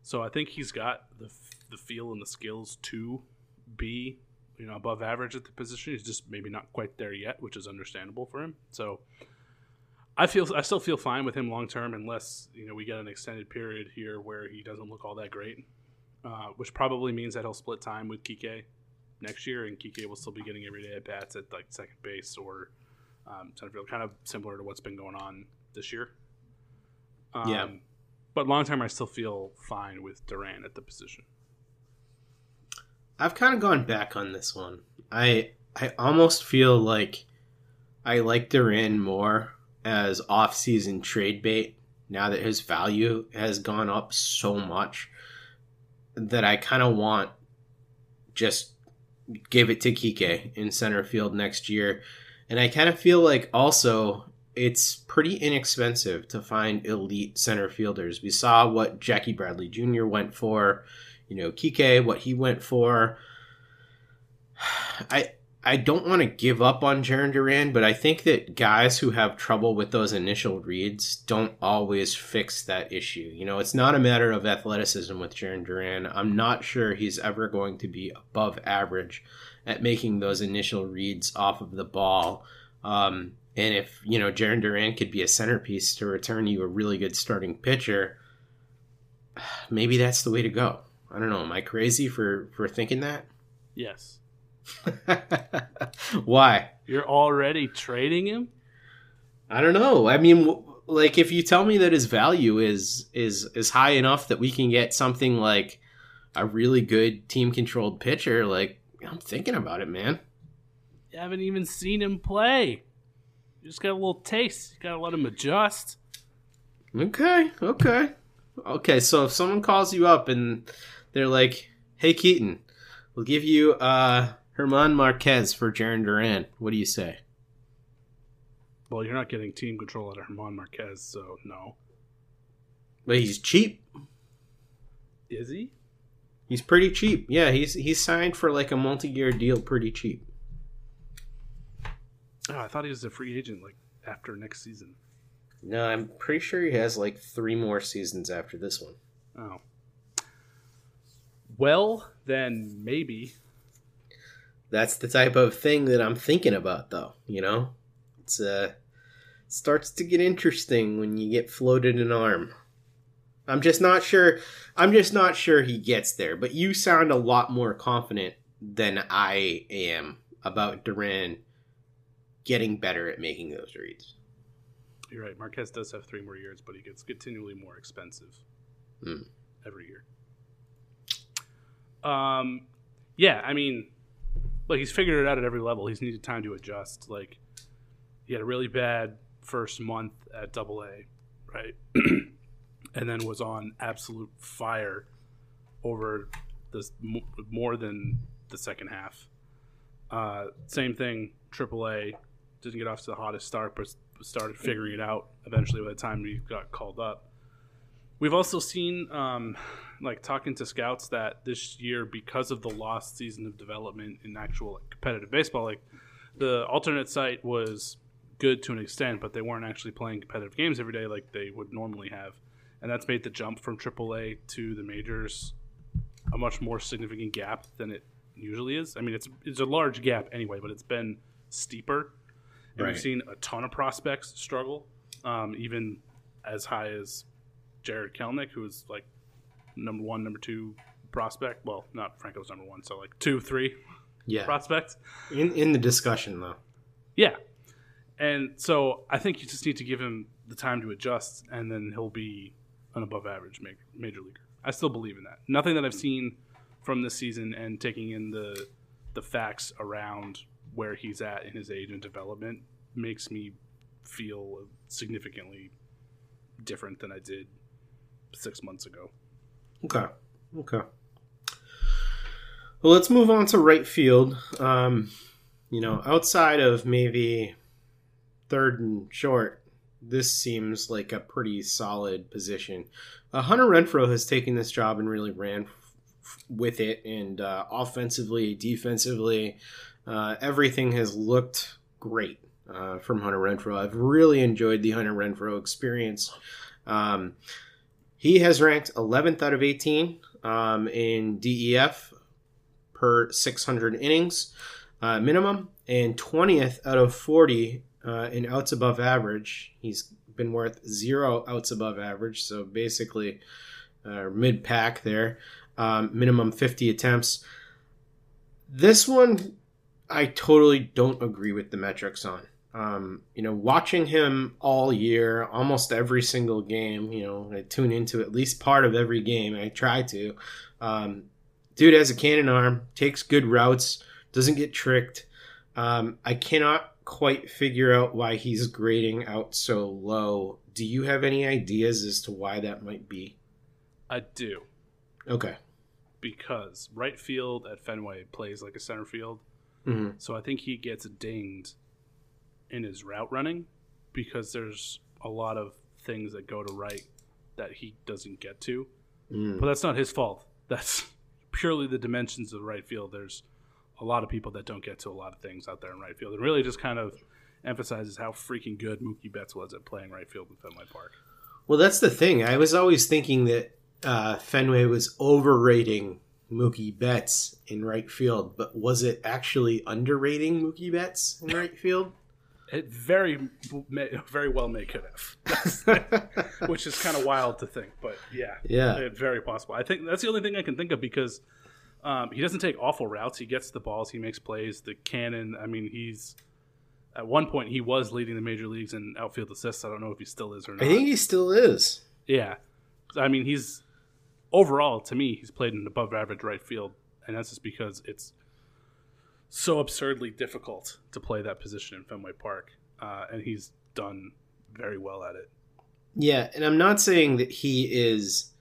So I think he's got the the feel and the skills to be you know above average at the position. He's just maybe not quite there yet, which is understandable for him. So I feel I still feel fine with him long term, unless you know we get an extended period here where he doesn't look all that great, uh, which probably means that he'll split time with Kike next year, and Kike will still be getting everyday at bats at like second base or um, center field, kind of similar to what's been going on this year. Um, Yeah. but long term, I still feel fine with Duran at the position. I've kind of gone back on this one. I I almost feel like I like Duran more as off-season trade bait now that his value has gone up so much that I kind of want just give it to Kike in center field next year. And I kind of feel like also it's pretty inexpensive to find elite center fielders. We saw what Jackie Bradley Jr. went for, you know, Kike, what he went for. [SIGHS] I I don't want to give up on Jarren Duran, but I think that guys who have trouble with those initial reads don't always fix that issue. You know, it's not a matter of athleticism with Jarren Duran. I'm not sure he's ever going to be above average at making those initial reads off of the ball. Um, and if, you know, Jarren Duran could be a centerpiece to return you a really good starting pitcher, [SIGHS] maybe that's the way to go. I don't know. Am I crazy for, for thinking that? Yes, [LAUGHS] Why? you're already trading him. I don't know. I mean, like if you tell me that his value is is is high enough that we can get something like a really good team controlled pitcher, like I'm thinking about it, man. You haven't even seen him play. You just got a little taste. You gotta let him adjust. Okay, okay, okay. So if someone calls you up and they're like, "Hey, Keaton, we'll give you uh German Marquez for Jarren Duran," what do you say? Well, you're not getting team control out of German Marquez, so no. But he's cheap. Is he? He's pretty cheap. Yeah, he's he's signed for like a multi-year deal, pretty cheap. Oh, I thought he was a free agent like after next season. No, I'm pretty sure he has like three more seasons after this one. Oh. Well, then maybe. That's the type of thing that I'm thinking about, though. You know, it's uh starts to get interesting when you get floated an arm. I'm just not sure. I'm just not sure he gets there. But you sound a lot more confident than I am about Duran getting better at making those reads. You're right. Marquez does have three more years, but he gets continually more expensive Hmm. every year. Um, yeah, I mean, like he's figured it out at every level. He's needed time to adjust. Like he had a really bad first month at Double A, right, [CLEARS THROAT] and then was on absolute fire over this more than the second half. Uh, same thing, Triple A didn't get off to the hottest start, but started figuring it out eventually by the time he got called up. We've also seen, um, like talking to scouts, that this year because of the lost season of development in actual like, competitive baseball, like the alternate site was good to an extent, but they weren't actually playing competitive games every day like they would normally have, and that's made the jump from AAA to the majors a much more significant gap than it usually is. I mean, it's it's a large gap anyway, but it's been steeper, and Right. we've seen a ton of prospects struggle, um, even as high as Jarred Kelenic, who is like number one, number two prospect. Well, not Franco's number one, so like two, three Yeah. prospects. In in the discussion though. Yeah. And so I think you just need to give him the time to adjust, and then he'll be an above average major, major leaguer. I still believe in that. Nothing that I've seen from this season and taking in the the facts around where he's at in his age and development makes me feel significantly different than I did six months ago. Okay. Okay. Well, let's move on to right field. Um, you know, outside of maybe third and short, this seems like a pretty solid position. Uh, Hunter Renfroe has taken this job and really ran f- with it, and uh, offensively, defensively, uh, everything has looked great uh, from Hunter Renfroe. I've really enjoyed the Hunter Renfroe experience. Um, he has ranked 11th out of 18 um, in DEF per 600 innings uh, minimum, and 20th out of 40 uh, in outs above average. He's been worth zero outs above average, so basically uh, mid pack there. Um, minimum 50 attempts. This one, I totally don't agree with the metrics on. Um, you know, watching him all year, almost every single game, you know, I tune into at least part of every game. I try to. Um, dude has a cannon arm, takes good routes, doesn't get tricked. Um, I cannot quite figure out why he's grading out so low. Do you have any ideas as to why that might be? I do Okay. because right field at Fenway plays like a center field, hmm so I think he gets dinged in his route running because there's a lot of things that go to right that he doesn't get to. Mm. But that's not his fault. [LAUGHS] That's purely the dimensions of the right field. There's a lot of people that don't get to a lot of things out there in right field. It really just kind of emphasizes how freaking good Mookie Betts was at playing right field in Fenway Park. Well, that's the thing. I was always thinking that uh, Fenway was overrating Mookie Betts in right field, but was it actually underrating Mookie Betts in right field? It very, very well may could have, [LAUGHS] which is kind of wild to think. But yeah, Yeah. it- very possible. I think that's the only thing I can think of because um, he doesn't take awful routes. He gets the balls. He makes plays. The cannon. I mean, he's at one point he was leading the major leagues in outfield assists. I don't know if he still is or not. I think he still is. Yeah, I mean he's overall to me he's played an above average right field, and that's just because it's so absurdly difficult to play that position in Fenway Park, uh, and he's done very well at it. Yeah, and I'm not saying that he is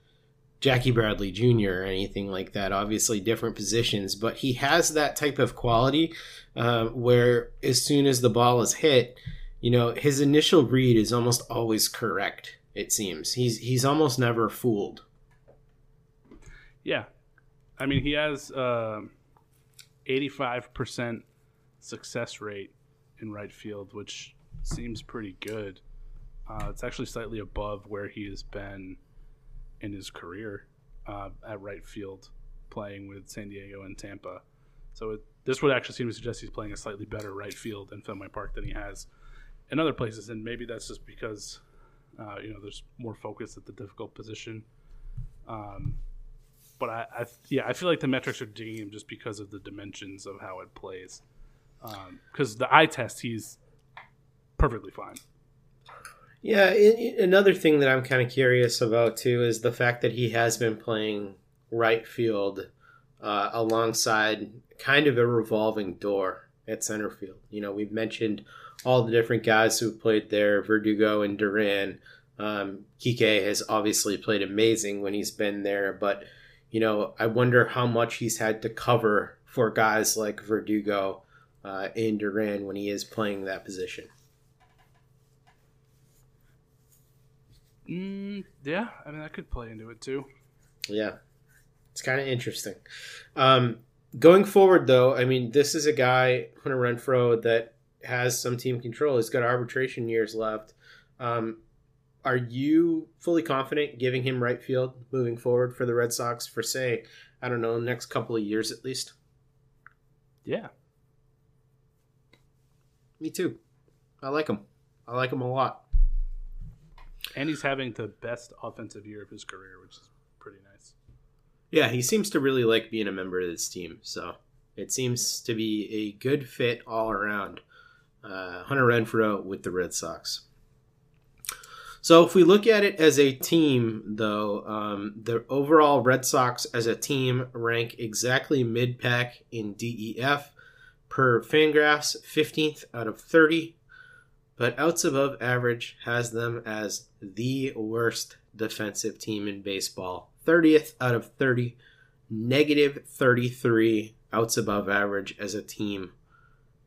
Jackie Bradley Jr. or anything like that. Obviously, different positions, but he has that type of quality uh, where as soon as the ball is hit, you know, his initial read is almost always correct. It seems he's he's almost never fooled. Yeah, I mean, he has. Uh, 85% success rate in right field, which seems pretty good. Uh, it's actually slightly above where he has been in his career uh, at right field, playing with San Diego and Tampa. So it, this would actually seem to suggest he's playing a slightly better right field in Fenway Park than he has in other places, and maybe that's just because uh, you know there's more focus at the difficult position. Um, but I, I, yeah, I feel like the metrics are digging him just because of the dimensions of how it plays. Because the eye test, he's perfectly fine. Yeah, i- i- another thing that I'm kind of curious about too is the fact that he has been playing right field uh, alongside kind of a revolving door at center field. You know, we've mentioned all the different guys who've played there, Verdugo and Duran. Um, Kike has obviously played amazing when he's been there, but you know, I wonder how much he's had to cover for guys like Verdugo uh, and Duran when he is playing that position. Mm, yeah, I mean that could play into it too. Yeah, it's kind of interesting. Um, going forward, though, I mean, this is a guy, Hunter Renfroe, that has some team control. He's got arbitration years left. Um, are you fully confident giving him right field moving forward for the Red Sox for, say, I don't know, next couple of years at least? Yeah, Me too. I like him. I like him a lot. and he's having the best offensive year of his career, which is pretty nice. Yeah, he seems to really like being a member of this team. So it seems to be a good fit all around. Uh, Hunter Renfroe with the Red Sox. So if we look at it as a team, though, um, the overall Red Sox as a team rank exactly mid pack in DEF per Fangraphs, 15th out of 30. But outs above average has them as the worst defensive team in baseball, 30th out of 30, negative 33 outs above average as a team.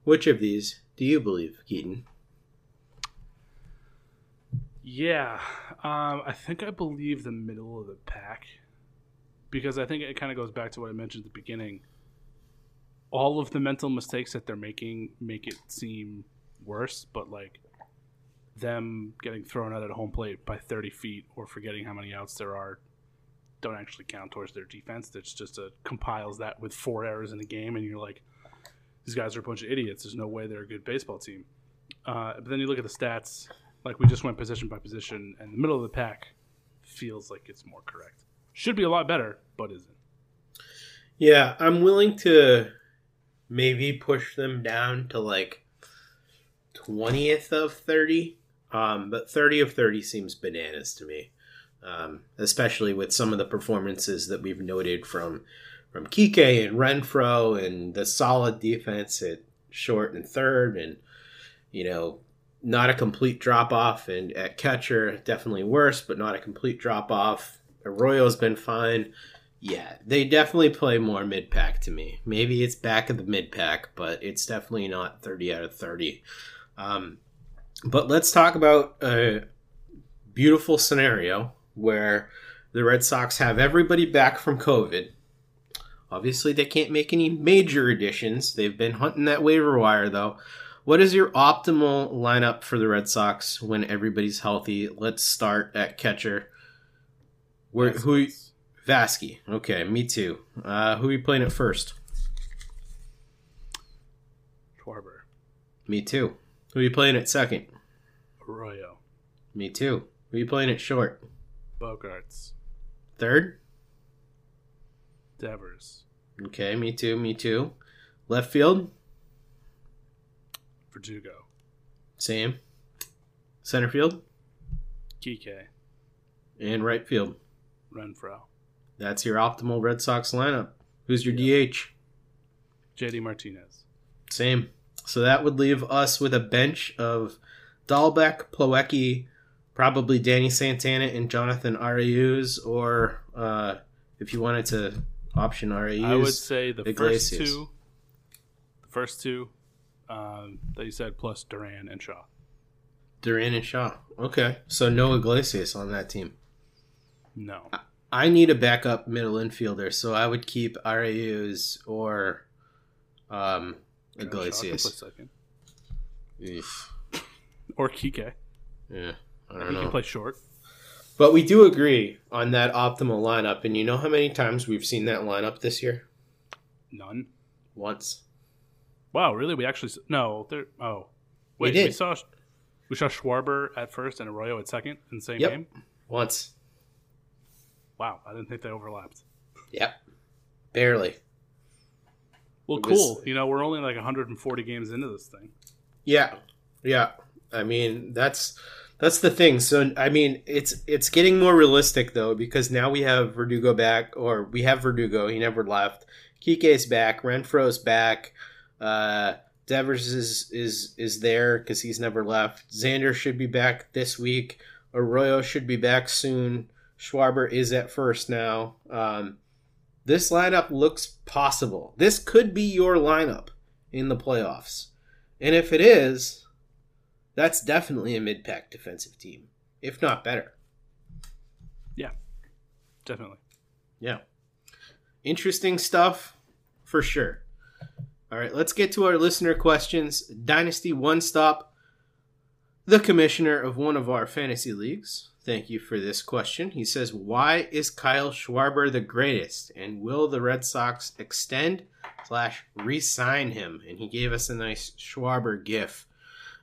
Which of these do you believe, Keaton? Yeah, um, I think I believe the middle of the pack because I think it kind of goes back to what I mentioned at the beginning. All of the mental mistakes that they're making make it seem worse, but like them getting thrown out at home plate by 30 feet or forgetting how many outs there are don't actually count towards their defense. That's just a compiles that with four errors in a game, and you're like, these guys are a bunch of idiots. There's no way they're a good baseball team. Uh, but then you look at the stats, like we just went position by position, and the middle of the pack feels like it's more correct. Should be a lot better, but isn't. Yeah, I'm willing to maybe push them down to like 20th of 30. Um, but 30 of 30 seems bananas to me. Um, especially with some of the performances that we've noted from from Kike and Renfroe and the solid defense at short and third and you know not a complete drop off and at catcher definitely worse but not a complete drop off. Arroyo's been fine. Yeah they definitely play more mid pack to me. Maybe it's back of the mid pack but it's definitely not 30 out of 30 um, but let's talk about a beautiful scenario where the red sox have everybody back from covid. Obviously, they can't make any major additions. They've been hunting that waiver wire, though. What is your optimal lineup for the Red Sox when everybody's healthy? Let's start at catcher. Where who? Vasky. Okay, me too. Uh, who are you playing at first? Schwarber. Me too. Who are you playing at second? Arroyo. Me too. Who are you playing at short? Bogaerts. Third? Devers. Okay, me too. Me too. Left field? Verdugo. Same. Center field? Kike. And right field. Renfroe. That's your optimal Red Sox lineup. Who's your DH? JD Martinez. Same. So that would leave us with a bench of Dalbec, Plawecki, probably Danny Santana and Jonathan Arauz, or uh, if you wanted to option Arauz, I would say the Iglesias. first two, the first two um, that you said, plus Duran and Shaw. Duran and Shaw. Okay, so no Iglesias on that team. No, I need a backup middle infielder, so I would keep Arauz or um, Iglesias. play second. Oof. Or Kike. Yeah, I He don't know. can play short. But we do agree on that optimal lineup, and you know how many times we've seen that lineup this year? None. Once. Wow, really? We actually no. There. Oh, We wait. did. We saw we saw Schwarber at first and Arroyo at second in the same Yep. game. Once. Wow, I didn't think they overlapped. Yep. Barely. Well, It was- cool. You know, we're only like 140 games into this thing. Yeah. Yeah. I mean, that's that's the thing. So I mean, it's it's getting more realistic though because now we have Verdugo back or we have Verdugo, he never left. Kike's back, Renfroe's back. Uh Devers is is is there cuz he's never left. Xander should be back this week. Arroyo should be back soon. Schwarber is at first now. Um this lineup looks possible. This could be your lineup in the playoffs. And if it is, that's definitely a mid pack defensive team, if not better. Yeah, definitely. Yeah. Interesting stuff for sure. All right, let's get to our listener questions. Dynasty One Stop, the commissioner of one of our fantasy leagues. Thank you for this question. He says, Why is Kyle Schwarber the greatest? And will the Red Sox extend slash re sign him? And he gave us a nice Schwarber gif.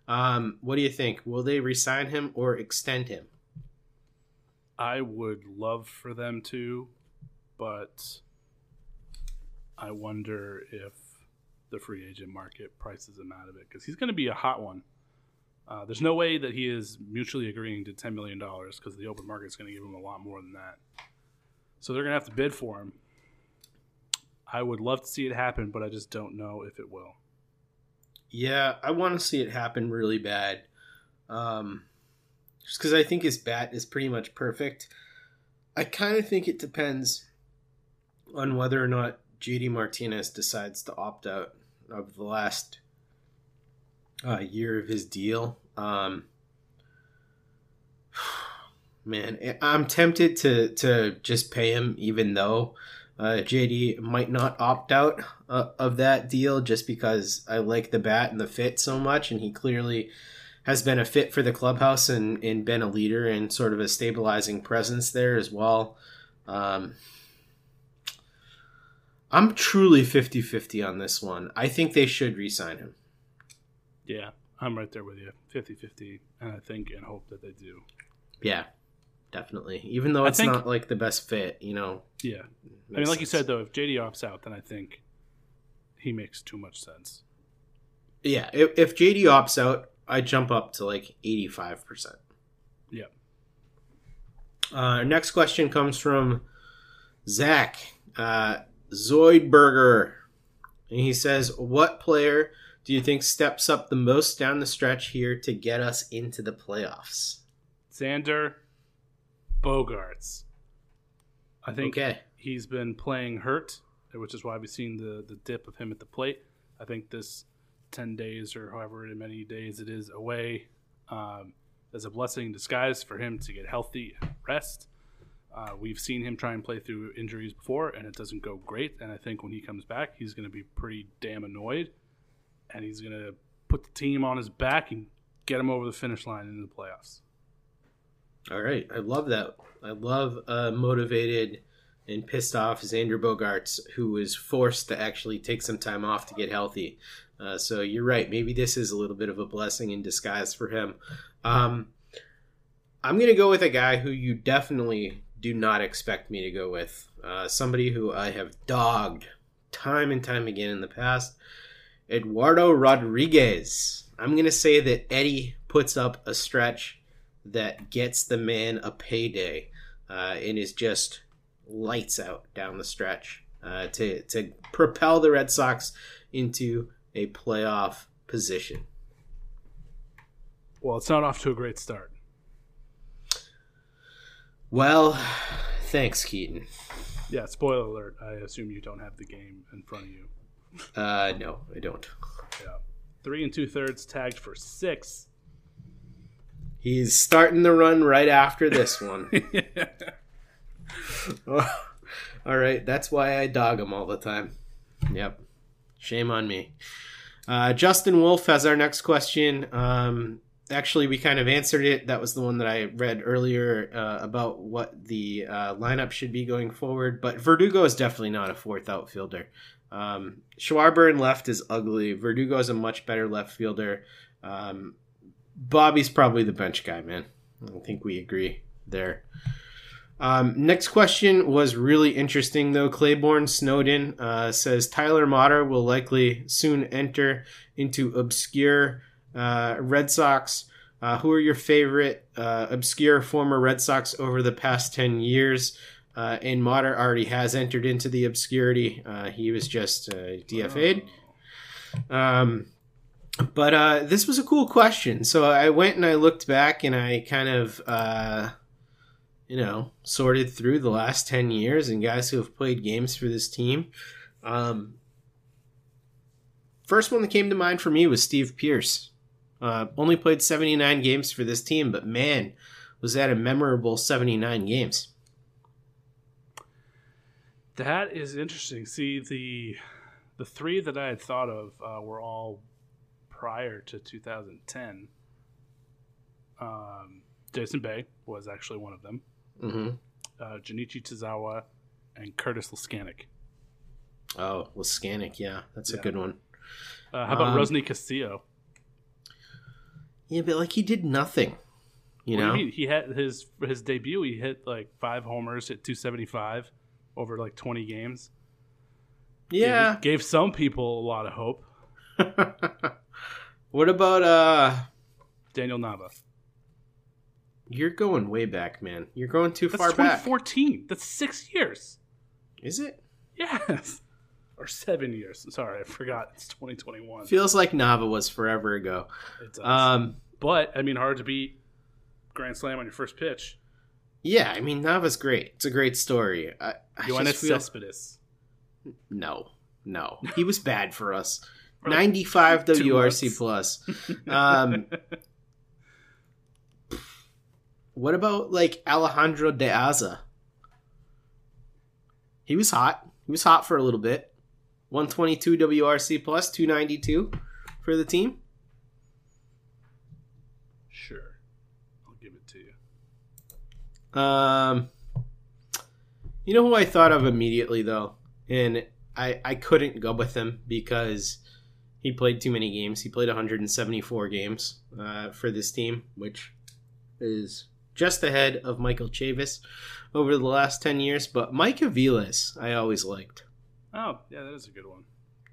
Um, what do you think? Will they re sign him or extend him? I would love for them to, but I wonder if the free agent market prices him out of it because he's going to be a hot one. Uh, there's no way that he is mutually agreeing to $10 million because the open market is going to give him a lot more than that. So they're going to have to bid for him. I would love to see it happen, but I just don't know if it will. Yeah, I want to see it happen really bad. Um, just because I think his bat is pretty much perfect. I kind of think it depends on whether or not JD Martinez decides to opt out of the last uh, year of his deal. Um, [SIGHS] man, I'm tempted to to just pay him, even though uh, JD might not opt out uh, of that deal, just because I like the bat and the fit so much, and he clearly has been a fit for the clubhouse and, and been a leader and sort of a stabilizing presence there as well. Um, I'm truly 50 50 on this one. I think they should re sign him. Yeah, I'm right there with you. 50 50. And I think and hope that they do. Yeah, definitely. Even though it's think- not like the best fit, you know. Yeah. I mean, like you said, though, if JD opts out, then I think he makes too much sense. Yeah, if, if JD opts out, I jump up to like 85%. Yeah. Uh, our next question comes from Zach uh, Zoidberger. And he says, What player do you think steps up the most down the stretch here to get us into the playoffs? Xander Bogaerts. I think Okay. he's been playing hurt, which is why we've seen the, the dip of him at the plate. I think this 10 days or however many days it is away um, is a blessing in disguise for him to get healthy and rest. Uh, we've seen him try and play through injuries before, and it doesn't go great. And I think when he comes back, he's going to be pretty damn annoyed, and he's going to put the team on his back and get him over the finish line into the playoffs. All right. I love that. I love uh, motivated and pissed off Xander Bogaerts, who was forced to actually take some time off to get healthy. Uh, so you're right. Maybe this is a little bit of a blessing in disguise for him. Um, I'm going to go with a guy who you definitely do not expect me to go with. Uh, somebody who I have dogged time and time again in the past. Eduardo Rodriguez. I'm going to say that Eddie puts up a stretch that gets the man a payday uh, and is just lights out down the stretch uh, to, to propel the Red Sox into a playoff position. Well, it's not off to a great start. Well, thanks, Keaton. Yeah, spoiler alert. I assume you don't have the game in front of you. Uh, no, I don't. Yeah. Three and two thirds tagged for six. He's starting the run right after this one. [LAUGHS] all right, that's why I dog him all the time. Yep. Shame on me. Uh, Justin Wolf has our next question. Um, actually, we kind of answered it. That was the one that I read earlier uh, about what the uh, lineup should be going forward. But Verdugo is definitely not a fourth outfielder. Um, Schwarber in left is ugly. Verdugo is a much better left fielder. Um, Bobby's probably the bench guy, man. I think we agree there. Um, next question was really interesting, though. Claiborne Snowden uh, says Tyler Motter will likely soon enter into obscure uh, Red Sox. Uh, who are your favorite uh, obscure former Red Sox over the past 10 years? Uh, and Motter already has entered into the obscurity. Uh, he was just uh, DFA'd. Um, but uh, this was a cool question. So I went and I looked back and I kind of, you know, sorted through the last 10 years and guys who have played games for this team. Um, first one that came to mind for me was Steve Pearce. Uh, only played 79 games for this team, but man, was that a memorable 79 games. That is interesting. See the the three that I had thought of uh, were all prior to 2010. Um, Jason Bay was actually one of them. Mm-hmm. Uh, Junichi Tazawa and Curtis Leskanic. Oh, Leskanic, yeah, that's a good one. Uh, how about Um, Rusney Castillo? Yeah, but like he did nothing, you What know. he had his his debut. He hit like five homers, hit 275 over like 20 games. Yeah. gave, gave some people a lot of hope. [LAUGHS] what about uh? Daniel Nava. You're going way back, man. You're going too That's far back. 2014. That's six years. Is it? Yes. Or seven years. Sorry, I forgot. It's 2021. Feels like Nava was forever ago. It does. Um, but, I mean, hard to beat Grand Slam on your first pitch. yeah, I mean Nava's great. It's a great story. I, I just feel, Cespedes. No, no, he was bad for us. [LAUGHS] 95 WRC months. plus. [LAUGHS] Um, what about like Alejandro De Aza? He was hot. He was hot for a little bit. 122 WRC plus, 292 for the team. Sure. I'll give it to you. Um, you know who I thought of immediately though, and I I couldn't go with him because he played too many games. He played 174 games uh, for this team, which is just ahead of Michael Chavis over the last 10 years. But Mike Aviles, I always liked. Oh, yeah, that is a good one.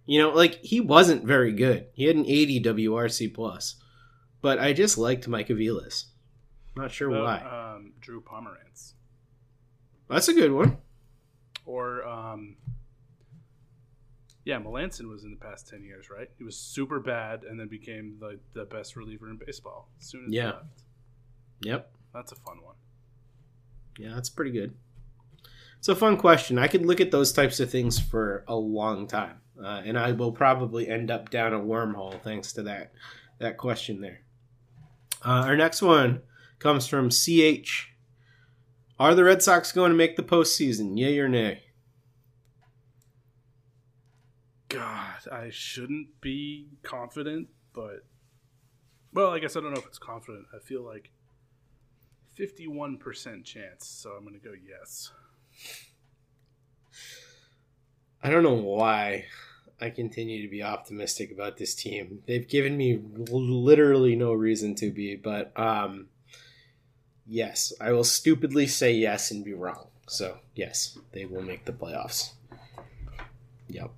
You know, like he wasn't very good. He had an 80 WRC plus, but I just liked Mike Aviles. Not sure What why. Um, Drew Pomeranz. That's a good one. Or, um, yeah, Melancon was in the past 10 years, right? He was super bad and then became the, the best reliever in baseball as soon as Yeah. he left. Yep. That's a fun one. Yeah, that's pretty good. It's a fun question. I could look at those types of things for a long time, uh, and I will probably end up down a wormhole thanks to that that question there. Uh, our next one comes from CH. Are the Red Sox going to make the postseason? Yay or nay? God, I shouldn't be confident, but well, I guess I don't know if it's confident. I feel like 51% chance, so I'm going to go yes. I don't know why I continue to be optimistic about this team. They've given me literally no reason to be, but um, yes, I will stupidly say yes and be wrong. So yes, they will make the playoffs. Yep.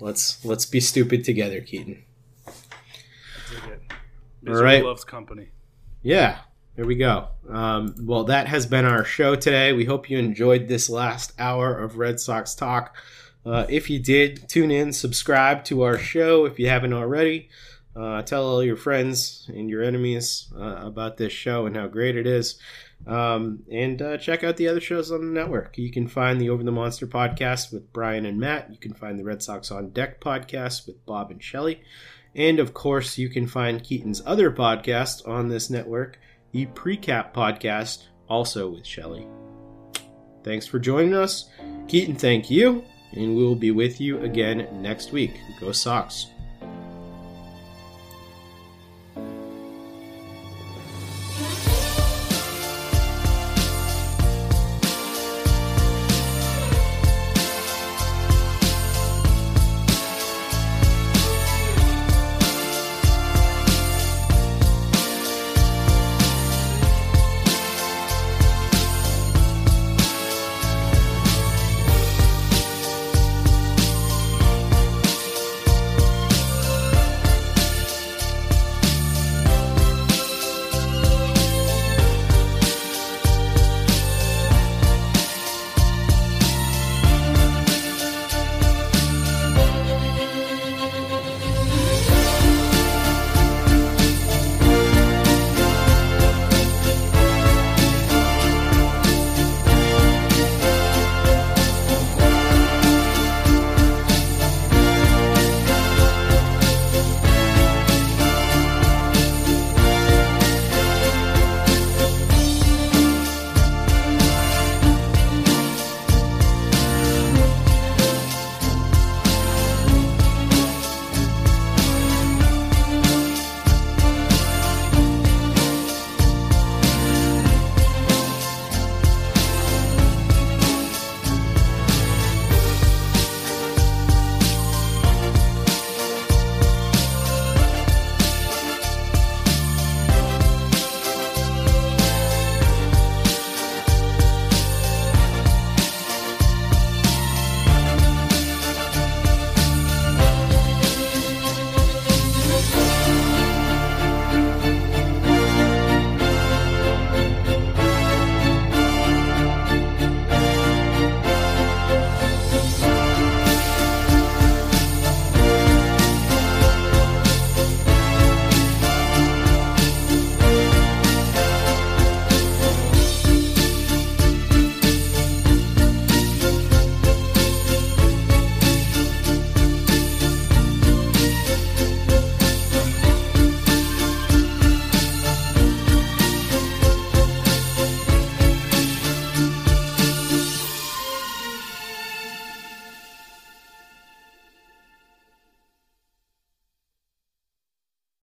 Let's let's be stupid together, Keaton. I dig it. All right. loves company. Yeah, there we go. Um, well, that has been our show today. We hope you enjoyed this last hour of Red Sox talk. Uh, if you did, tune in, subscribe to our show if you haven't already. Uh, tell all your friends and your enemies uh, about this show and how great it is. Um, and uh, check out the other shows on the network. You can find the Over the Monster podcast with Brian and Matt. You can find the Red Sox on Deck podcast with Bob and Shelley. And of course, you can find Keaton's other podcast on this network, the Precap podcast, also with Shelley. Thanks for joining us. Keaton, thank you. And we will be with you again next week. Go Sox.